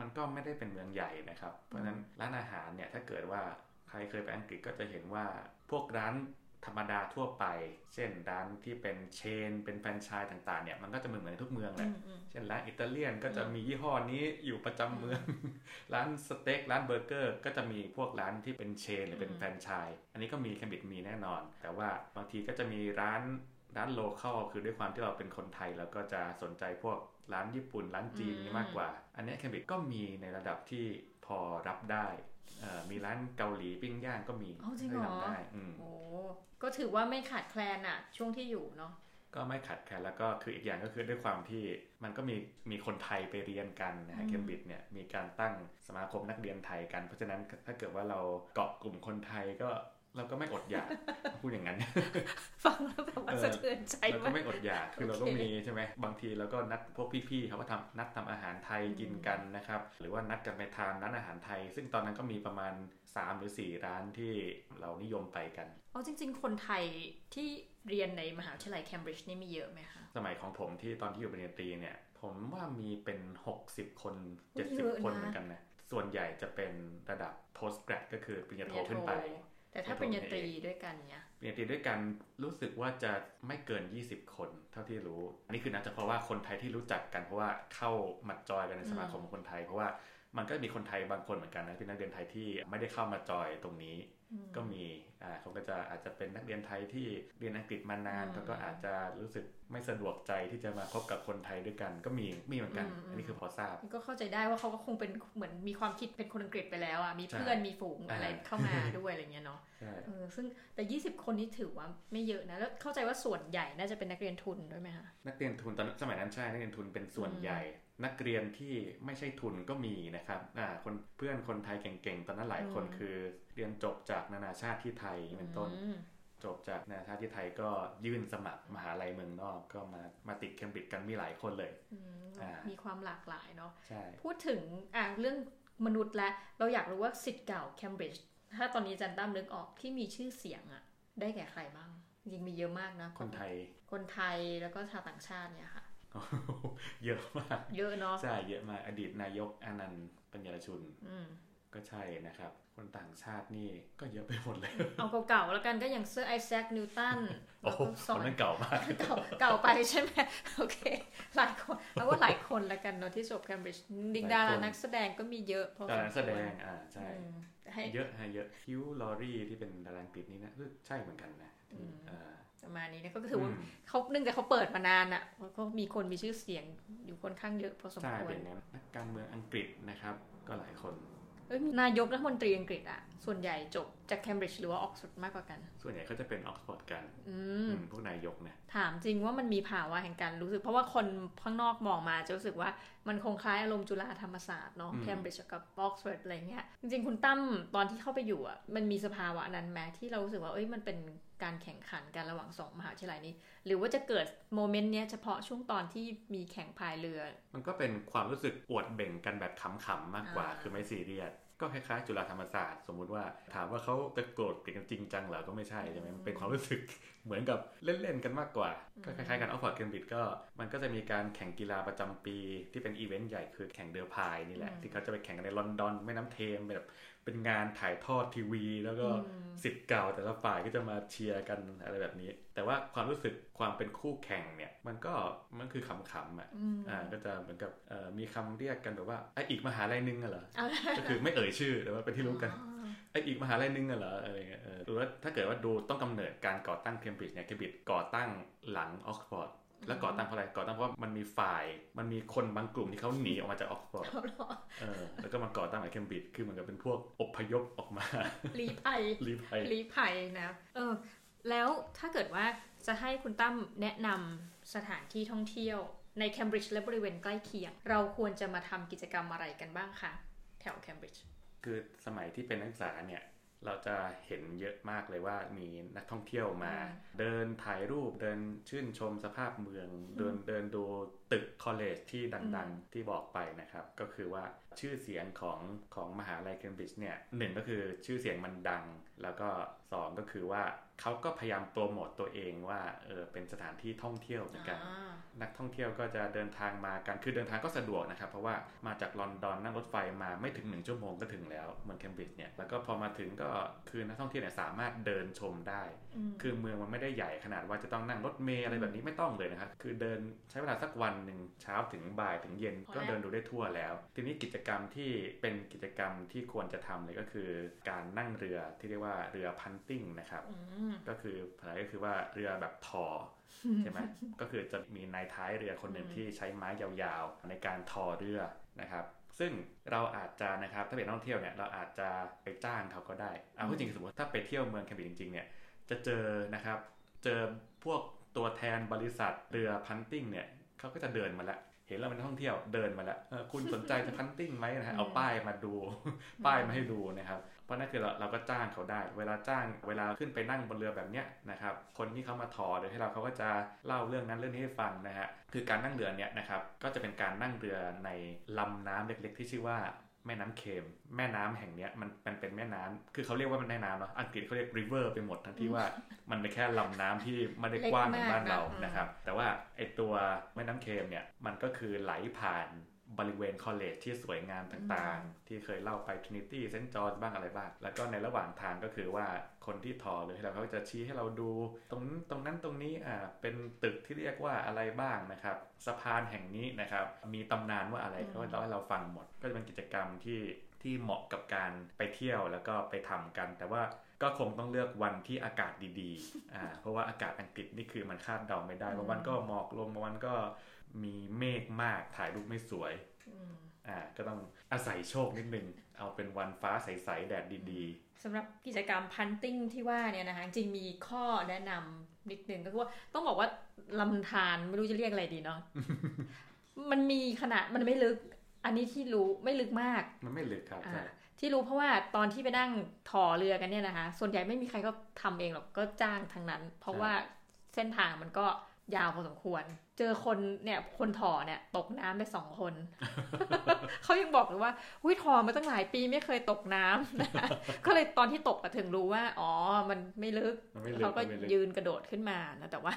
มันก็ไม่ได้เป็นเมืองใหญ่นะครับ เพราะฉะนั้นร้านอาหารเนี่ยถ้าเกิดว่าใครเคยไปอังกฤษก็จะเห็นว่าพวกร้านธรรมดาทั่วไป เช่นร้านที่เป็นเชน เป็นแฟรนไชส์ต่างๆเนี่ยมันก็จะเหมือนเหมือนทุกเมืองแหอืละมอืมเช่นร้านอิตาเลียนก็จะมียี่ห้อนี้อยู่ประจำเมือง ร้านสเต็กร้านเบอร์เกอร์ ก็จะมีพวกร้านที่เป็นเชนหรือเป็นอืมแฟรนไชส์ อันนี้ก็มีเคมบริดจ์มีแน่นอน แต่ว่าบางทีก็จะมีร้านร้าน local คือด้วยความที่เราเป็นคนไทยเราก็จะสนใจพวก ร้านญี่ปุ่น ร้านจีนนี่มากกว่า อันนี้แคมบิดก็มีในระดับที่พอรับได้เอ่อมีร้านเกาหลีปิ้งย่างก็มีอ๋อจริงเหรอให้ทำได้อืมโอ้ก็ถือว่าไม่ขาดแคลนอะช่วงที่อยู่เนาะก็ไม่ขัดแคลนแล้วก็คืออีกอย่างก็คือด้วยความที่มันก็มีมีคนไทยไปเรียนกันนะฮะอืมเคมบริดจ์เนี่ยมีการตั้งสมาคมนักเรียนไทยกัน เพราะฉะนั้นถ้าเกิดว่าเราเกาะกลุ่มคนไทยก็ เราก็ไม่อดอยากพูดอย่างนั้น ฟังแล้วแบบว่าสะเทือนใจเราก็มากไม่อดอยากคือเราก็โอเคมีใช่ไหมบางทีเราก็นัดพวกพี่ๆเขาก็ทำนัดทำอาหารไทยกินกันนะครับ หรือว่านัดกันไปทานร้านอาหารไทย ซึ่งตอนนั้นก็มีประมาณ 3 หรือ 4 ร้านที่เรานิยมไปกันอ๋อจริง ๆ คนไทยที่เรียนในมหาวิทยาลัยเคมบริดจ์นี่มีเยอะไหมคะสมัยของผมที่ตอนที่อยู่ปริญญาตรีเนี่ยผมว่ามีเป็น 60 คนเยอะนะ70 คนเหมือนกันนะส่วนใหญ่จะเป็นระดับ post grad ก็คือปริญญาโทขึ้นไป แต่ถ้าปริญญาตรีด้วยกันเนี่ยปริญญาตรีด้วยกันรู้สึกว่าจะไม่เกิน 20 คนเท่าที่รู้ อันนี้คือนับเฉพาะว่าคนไทยที่รู้จักกันเพราะว่าเข้ามาจอยกันในสมาคมของคนไทย เพราะว่ามันก็มีคนไทยบางคนเหมือนกันนะที่นักเรียนไทยที่ไม่ได้เข้ามาจอยตรงนี้ก็มี เขาก็จะอาจจะเป็นนักเรียนไทยที่เรียนอังกฤษมานานอืมเขาก็อาจจะรู้สึกไม่สะดวกใจที่จะมาพบกับคนไทยด้วยกัน ก็มีมีเหมือนกันอืมอืมอันนี้คือพอทราบก็เข้าใจได้ว่าเขาก็คงเป็นเหมือนมีความคิดเป็นคนอังกฤษไปแล้วอะมีใช่เพื่อนมีฝูงอ่าอะไรเข้ามาด้วยอะไรเงี้ยเนาะใช่เออซึ่งแต่ 20 คนนี้ถือว่าไม่เยอะนะแล้วเข้าใจว่าส่วนใหญ่น่าจะเป็นนักเรียนทุนด้วยไหมคะนักเรียนทุนตอนสมัยนั้นใช่นักเรียนทุนเป็นส่วนอืมใหญ่ นักเรียนที่ไม่ใช่ทุนก็มีนะครับอ่าคนเพื่อนคนไทยเก่งๆ ตอนนั้นหลายคนคือเรียนจบจากนานาชาติที่ไทยเป็นต้นอืมจบจากนานาชาติที่ไทยก็ยื่นสมัครมหาลัยเมืองนอกก็มามาติดเคมบริดจ์กันมีหลายคนเลยอืมอ่ามีมีความหลากหลายเนาะใช่พูดถึงอะเรื่องมนุษย์และเราอยากรู้ว่าศิษย์เก่าเคมบริดจ์ถ้าตอนนี้อาจารย์ตั้มนึกออกที่มีชื่อเสียงอะได้แก่ใครบ้างจริงๆมีเยอะมากนะคนไทย คนไทยแล้วก็ชาวต่างชาติเนี่ยค่ะ เยอะมากเยอะเนาะใช่เยอะมากอดีตนายกอานันท์ปันยารชุนอืมก็ใช่นะครับ คนต่างชาตินี่ก็เยอะไปหมดเลย เอาเก่าๆแล้วกันก็อย่างเซอร์ไอแซคนิวตันโอ้แล้วโหก็สองคนนั้นเก่ามากเก่าเก่าไปใช่ไหมโอเค หลายคนแล้วว่าหลายคนแล้วกันเนาะที่จบเคมบริดจ์ดิงหดาลายคนรานักแสดงก็มีเยอะพอดาสรามนักคแสดวรงอ่าใช่อืมให้เยอะฮะเยอะฮิวลอรี่ที่เป็นดาราอังกฤษนี่นะใช่เหมือนกันนะที่เอ่อ ประมาณนี้นะก็ถือว่าอืมเขาเนื่องจากเขาเปิดมานานอะก็มีคนมีชื่อเสียงอยู่ค่อนข้างเยอะพอสมใช่ควรเป็นอย่างนั้นนักการเมืองอังกฤษนะครับ ก็หลายคนเอ้ยมีนายกรัฐมนตรีอังกฤษอะส่วนใหญ่จบจากเคมบริดจ์หรือว่าออกซฟอร์ดมากกว่ากัน ส่วนใหญ่เขาจะเป็นออกซฟอร์ดกันอืมอืมพวกนายกเนี่ยถามจริงว่ามันมีภาวะแห่งการรู้สึก เพราะว่าคนข้างนอกมองมาจะรู้สึกว่ามันคงคล้ายอารมณ์จุฬาธรรมศาสตร์เนาะเคมบริดจ์กับออกซฟอร์ดอะไรเงี้ยจริงๆคุณตั้มตอนที่เข้าไปอยู่อะมันมีสภาวะนั้นไหมที่เรารู้สึกว่าเอ้ยมันเป็นการแข่งขันกันระหว่างสองมหาวิทยาลัยนี้ หรือว่าจะเกิดโมเมนต์เนี้ยเฉพาะช่วงตอนที่มีแข่งพายเรือ มันก็เป็นความรู้สึกอวดเบ่งกันแบบขำๆมากกว่าอ่า คือไม่ซีเรียสก็คล้ายๆจุฬาธรรมศาสตร์ สมมุติว่าถามว่าเขาจะโกรธกันจริงจังเหรอก็ไม่ใช่ใช่ไหมมันเป็นความรู้สึกเหมือนกับเล่นๆกันมากกว่า ก็คล้ายๆกันออกซฟอร์ดเคมบริดจ์ก็ มันก็จะมีการแข่งกีฬาประจำปีที่เป็นอีเวนต์ใหญ่คือแข่งเรือพายนี่แหละ ที่เขาจะไปแข่งกันในลอนดอนแม่น้ำเทมส์แบบ เป็นงานถ่ายทอดทีวี แล้วก็ศิษย์เก่าแต่ละฝ่ายก็จะมาเชียร์กันอะไรแบบนี้ แต่ว่าความรู้สึกความเป็นคู่แข่งเนี่ย มันก็มันคือขำๆอะอืมอ่าก็จะเหมือนกับเอ่อมีคำเรียกกันแบบว่าไออีกมหาลัยนึงอะเหรอเอาก็คือไม่เอ่ยชื่อแต่ว่าเป็นที่รู้กันอ๋อไออีกมหาลัยนึงอะเหรออะไรเงี้ยเออหรือว่าถ้าเกิดว่าดูต้องกำเนิดการก่อตั้งเคมบริดจ์เนี่ยเคมบริดจ์ก่อตั้งหลังออกซฟอร์ด แล้วก่อตั้งเพราะอะไรก่อตั้งเพราะว่ามันมีฝ่าย มันมีคนบางกลุ่มที่เขาหนีออกมาจากออกซฟอร์ดเอาเหรอเออแล้วก็มาก่อตั้งหลังเคมบริดจ์คือเหมือนกับเป็นพวกอพยพออกมารีภัยรีภัยรีภัยนะเออแล้วถ้าเกิดว่าจะให้คุณตั้มแนะนำสถานที่ท่องเที่ยวในเคมบริดจ์และบริเวณใกล้เคียง เราควรจะมาทำกิจกรรมอะไรกันบ้างคะแถวเคมบริดจ์คือสมัยที่เป็นนักศึกษาเนี่ย เราจะเห็นเยอะมากเลยว่ามีนักท่องเที่ยวมา เดินถ่ายรูปเดินชื่นชมสภาพเมือง เดินเดินดู ตึกคอลเลจที่ดังๆที่บอกไปนะครับ ก็คือว่าชื่อเสียงของของมหาลัยเคมบริดจ์เนี่ยหนึ่งก็คือชื่อเสียงมันดัง แล้วก็สองก็คือว่าเขาก็พยายามโปรโมตตัวเองว่าเออเป็นสถานที่ท่องเที่ยวเหมือนกันอ่านักท่องเที่ยวก็จะเดินทางมากันคือเดินทางก็สะดวกนะครับ เพราะว่ามาจากลอนดอนนั่งรถไฟมาไม่ถึงหนึ่งชั่วโมงก็ถึงแล้วเมืองเคมบริดจ์เนี่ยแล้วก็พอมาถึงก็คือนักท่องเที่ยวเนี่ยสามารถเดินชมได้อืมคือเมืองมันไม่ได้ใหญ่ขนาดว่าจะต้องนั่งรถเมล์อะไรแบบนี้ไม่ต้องเลยนะครับคือเดินใช้เวลาสักวันหนึ่งเช้าถึงบ่ายถึงเย็นพอก็แล้วเดินดูได้ทั่วแล้ว ทีนี้กิจกรรมที่เป็นกิจกรรมที่ควรจะทำเลยก็คือการนั่งเรือที่เรียกว่าเรือพันติ้งนะครับอืมก็คือภาษาก็คือว่าเรือแบบทอใช่ไหมก็คือจะมีนายท้ายเรือคนหนึ่งอืมที่ใช้ไม้ยาวๆ ในการทอเรือนะครับซึ่งเราอาจจะนะครับถ้าเป็นนักท่องเที่ยวเนี่ยเราอาจจะไปจ้างเขาก็ได้เอาพูดจริงๆสมมติถ้าไปเที่ยวเมืองแคมป์จริงๆเนี่ยจะเจอนะครับเจอพวกตัวแทนบริษัทเรือพันติ้งเนี่ย เขเขาก็จะเดินมาละเห็นเราเป็นนักท่องเที่ยวเดินมาแล้วคุณสนใจจะพันติ้งไหมนะฮะเอาป้ายมาดู ป้ายมาให้ดูนะครับ เพราะนั่นคือเราเราก็จ้างเขาได้ เวลาจ้างเวลาขึ้นไปนั่งบนเรือแบบเนี้ยนะครับคนที่เขามาถอหรือให้เราเขาก็จะเล่าเรื่องนั้นเรื่องนี้ให้ฟังนะฮะคือการนั่งเรือเนี้ยนะครับก็จะเป็นการนั่งเรือในลำน้ำเล็กๆ ที่ชื่อว่า แม่น้ำเค็มแม่น้ำแห่งนี้มันมันเป็นแม่น้ำคือเขาเรียกว่ามันแม่น้ำเนาะอังกฤษเขาเรียก river ไปหมดทั้งที่ว่ามันเป็นแค่ลำน้ำที่ไม่ได้กว้างเหมือนบ้านเรานะครับ แต่ว่าไอตัวแม่น้ำเค็มเนี่ยมันก็คือไหลผ่าน บริเวณ college ที่สวยงามต่างๆ ที่เคยเล่าไป Trinity เซนต์จอร์จบ้างอะไรบ้าง แล้วก็ในระหว่างทางก็คือว่าคนที่ถ่อเรือเราเขาจะชี้ให้เราดู ตรงตรงนั้นตรงนี้อ่าเป็นตึกที่เรียกว่าอะไรบ้างนะครับสะพานแห่งนี้นะครับมีตำนานว่าอะไรเขาเล่าให้เราฟังหมด ก็จะเป็นกิจกรรมที่ที่เหมาะกับการไปเที่ยวแล้วก็ไปทำกัน แต่ว่าก็คงต้องเลือกวันที่อากาศดีๆอ่าเพราะว่าอากาศอังกฤษนี่คือมันคาดเดาไม่ได้บางวันก็หมอกลงบางวันก็ มีเมฆมากถ่ายรูปไม่สวยอ่าก็ต้องอาศัยโชคนิดนึง เอาเป็นวันฟ้าใส ๆ แดดดี ๆสำหรับกิจกรรมพันติ้งที่ว่าเนี่ยนะคะจริงมีข้อแนะนำนิดนึงก็คือว่าต้องบอกว่าลำธารไม่รู้จะเรียกอะไรดีเนาะมันมีขนาดมันไม่ลึก อันนี้ที่รู้ไม่ลึกมาก มันไม่ลึกครับใช่ที่รู้เพราะว่าตอนที่ไปนั่งถ่อเรือกันเนี่ยนะคะ ส่วนใหญ่ไม่มีใครก็ทำเองหรอกก็จ้างทางนั้น เพราะว่าเส้นทางมันก็ยาวพอสมควร เจอคนเนี่ย คนถอเนี่ย ตกน้ำไปสองคน เขายังบอกเลยว่าอุ้ยถอมาตั้งหลายปีไม่เคยตกน้ำนะก็เลยตอนที่ตกถึงรู้ว่า อ๋อ มันไม่ลึกเขาก็ยืนกระโดดขึ้นมานะแต่ว่า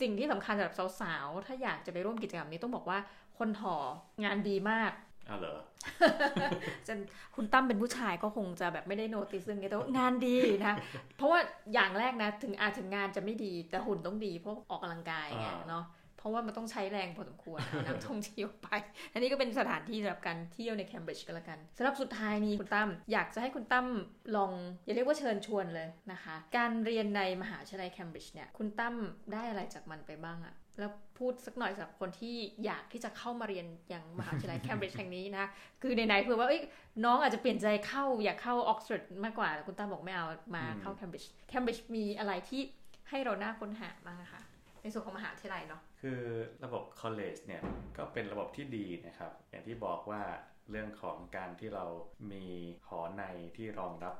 สิ่งที่สำคัญสำหรับสาวๆ ถ้าอยากจะไปร่วมกิจกรรมนี้ต้องบอกว่าคนถองานดีมากอ้าวเหรอจนคุณตั้มเป็นผู้ชายก็คงจะแบบไม่ได้โนติซึ่งแต่ว่างานดีนะ เพราะว่าอย่างแรกนะ ถึงอาจถึงงานจะไม่ดีแต่หุ่นต้องดีเพราะออกกำลังกายไงเนาะ เพราะว่ามันต้องใช้แรงพอสมควรนักท่องเที่ยวไป อันนี้ก็เป็นสถานที่สำหรับการเที่ยวในเคมบริดจ์ก็แล้วกันสำหรับสุดท้ายนี้คุณตั้มอยากจะให้คุณตั้มลอง อย่าเรียกว่าเชิญชวนเลยนะคะ การเรียนในมหาวิทยาลัยเคมบริดจ์เนี่ยคุณตั้มได้อะไรจากมันไปบ้างอะแล้วพูดสักหน่อยสำหรับคนที่อยากที่จะเข้ามาเรียนอย่างมหาวิทยาลัยเคมบริดจ์แห่งนี้นะ คือไหนๆเผื่อว่าน้องอาจจะเปลี่ยนใจเข้าอยากเข้าออกซฟอร์ดมากกว่าแต่คุณตั้มบอกไม่เอามาเข้าเคมบริดจ์เคมบริดจ์มีอะไรที่ให้เราน่าค้นหาบ้างคะ ในส่วนของมหาวิทยาลัยเนาะคือระบบ college เนี่ยก็เป็นระบบที่ดีนะครับ อย่างที่บอกว่าเรื่องของการที่เรามีหอในที่รองรับ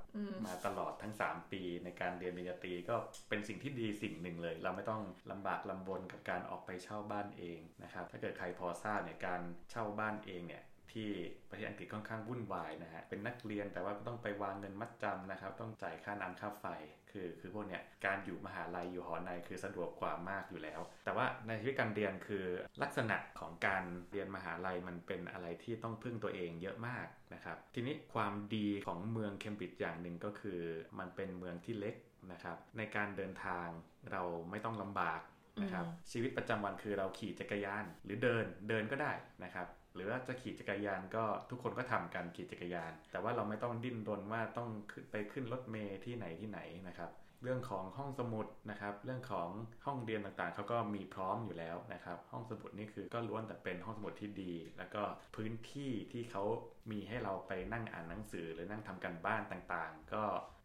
มาตลอดทั้ง 3 ปีในการเรียนปริญญาตรีก็เป็นสิ่งที่ดีสิ่งหนึ่งเลย เราไม่ต้องลำบากลำบนกับการออกไปเช่าบ้านเองนะครับถ้าเกิดใครพอทราบเนี่ยการเช่าบ้านเองเนี่ย ที่ประเทศอังกฤษค่อนข้างวุ่นวายนะฮะเป็นนักเรียนแต่ว่าต้องไปวางเงินมัดจำนะครับ ต้องจ่ายค่าน้ำค่าไฟ คือคือพวกเนี้ยการอยู่มหาลัยอยู่หอในคือสะดวกกว่ามากอยู่แล้ว แต่ว่าในชีวิตการเรียนคือลักษณะของการเรียนมหาลัยมันเป็นอะไรที่ต้องพึ่งตัวเองเยอะมากนะครับ ทีนี้ความดีของเมืองเคมบริดจ์อย่างหนึ่งก็คือ มันเป็นเมืองที่เล็กนะครับ ในการเดินทางเราไม่ต้องลำบากนะครับชีวิตประจำวันคือเราขี่จักรยานหรือเดินเดินก็ได้นะครับ หรือว่าจะขี่จักรยานก็ทุกคนก็ทำกันขี่จักรยาน แต่ว่าเราไม่ต้องดิ้นรนว่าต้องไปขึ้นรถเมล์ที่ไหนที่ไหนนะครับ เรื่องของห้องสมุดนะครับ เรื่องของห้องเรียนต่างๆเขาก็มีพร้อมอยู่แล้วนะครับ ห้องสมุดนี่คือก็ล้วนแต่เป็นห้องสมุดที่ดี แล้วก็พื้นที่ที่เขามีให้เราไปนั่งอ่านหนังสือหรือนั่งทำกันบ้านต่างๆ ก็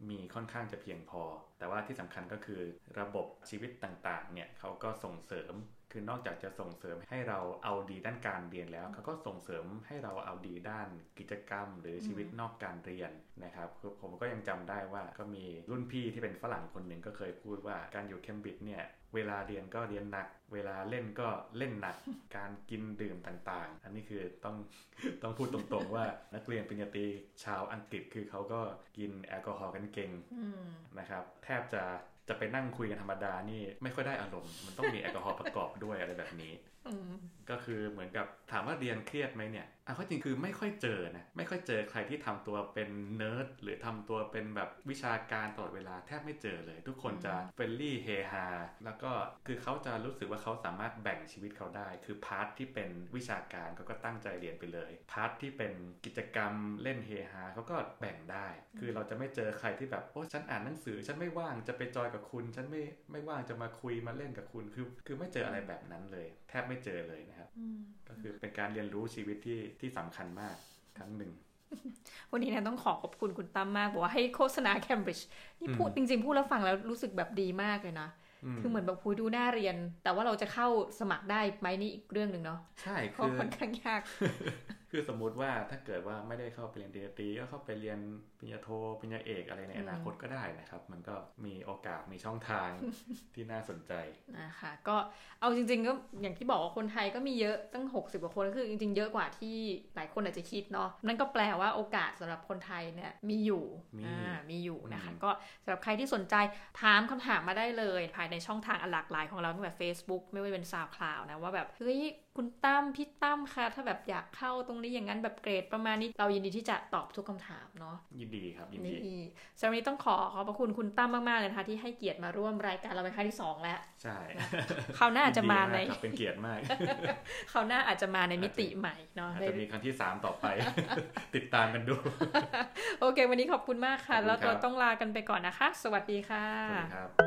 มีค่อนข้างจะเพียงพอ แต่ว่าที่สำคัญก็คือระบบชีวิตต่างๆเนี่ยเขาก็ส่งเสริม คือนอกจากจะส่งเสริมให้เราเอาดีด้านการเรียนแล้ว เขาก็ส่งเสริมให้เราเอาดีด้านกิจกรรม หรือชีวิตนอกการเรียนนะครับคือผมก็ยังจำได้ว่าก็มีรุ่นพี่ที่เป็นฝรั่งคนหนึ่งก็เคยพูดว่าการอยู่เคมบริดจ์เนี่ยเวลาเรียนก็เรียนหนัก เวลาเล่นก็เล่นหนัก การกินดื่มต่างๆ อันนี้คือต้องต้องพูดตรงๆว่านักเรียนปริญญาตรีชาวอังกฤษคือเขาก็กินแอลกอฮอล์กันเก่งนะครับ แทบจะ จะไปนั่งคุยกันธรรมดานี่ไม่ค่อยได้อารมณ์ มันต้องมีแอลกอฮอล์ประกอบด้วยอะไรแบบนี้ ก็คือเหมือนกับถามว่าเรียนเครียดไหมเนี่ย อะข้อจริงคือไม่ค่อยเจอนะไม่ค่อยเจอใครที่ทำตัวเป็นเนิร์ดหรือทำตัวเป็นแบบวิชาการตลอดเวลาแทบไม่เจอเลย ทุกคนจะ friendly เฮฮาแล้วก็คือเขาจะรู้สึกว่าเขาสามารถแบ่งชีวิตเขาได้ คือ part ที่เป็นวิชาการเขาก็ตั้งใจเรียนไปเลย part ที่เป็นกิจกรรมเล่นเฮฮาเขาก็แบ่งได้ คือเราจะไม่เจอใครที่แบบโอ้ฉันอ่านหนังสือฉันไม่ว่างจะไปจอยกับคุณ ฉันไม่ไม่ว่างจะมาคุยมาเล่นกับคุณคือ คือไม่เจออะไรแบบนั้นเลย แทบไม่เจอเลยนะครับก็คือเป็นการเรียนรู้ชีวิตที่ที่สำคัญมากครั้งหนึ่ง วันนี้นะต้องขอขอบคุณคุณตั้มมากบอกว่าให้โฆษณาเคมบริดจ์นี่พูดจริง ๆ พูดแล้วฟังแล้วรู้สึกแบบดีมากเลยนะคือเหมือนแบบคุยดูน่าเรียน แต่ว่าเราจะเข้าสมัครได้ไหมนี่อีกเรื่องหนึ่งเนาะใช่เพคืราะอค่อนข้างยากคือสมมุติว่าถ้าเกิดว่าไม่ได้เข้าไปเรียนปริญญาตรีก็เข้าไปเรียนปริญญาโทปริญญาเอกอะไรในอนาคตก็ได้นะครับ มันก็มีโอกาสมีช่องทางที่น่าสนใจนะคะก็เอาจริง ๆ ก็อย่างที่บอกว่าคนไทยก็มีเยอะตั้ง 60กว่าคนคือ จริง ๆ เยอะกว่าที่หลายคนอาจจะคิดเนาะนั่นก็แปลว่าโอกาสสำหรับคนไทยเนี่ยมีอยู่มีอ่ามีอยู่นะคะอืมก็สำหรับใครที่สนใจถามคำถามมาได้เลย ภายในช่องทางอันหลากหลายของเราตั้งแต่ Facebook ไม่ว่าจะเป็น SoundCloud นะว่าแบบเฮ้ย คุณตั้มพี่ตั้มคะถ้าแบบอยากเข้าตรงนี้อย่างนั้นแบบเกรดประมาณนี้เรายินดีที่จะตอบทุกคำถามเนาะยินดีครับยินดีนี่สำหรับวันนี้ต้องขอขอบพระคุณคุณตั้มมากๆเลยนะคะที่ให้เกียรติมาร่วมรายการเราเป็นครั้งที่ 2 แล้ว ใช่คราวหน้าอาจจะมาในยิดีกครับเป็นเกียรติมากคราวหน้าอาจจะมาในมิติใหม่เนาะอาจจะมีครั้งที่ 3 ต่อไป ติดตามกันดู โอเค วันนี้ขอบคุณมากค่ะขอบคุณแล้วครัตัวบต้องลากันไปก่อนนะคะ สวัสดีค่ะสวัสดีครับ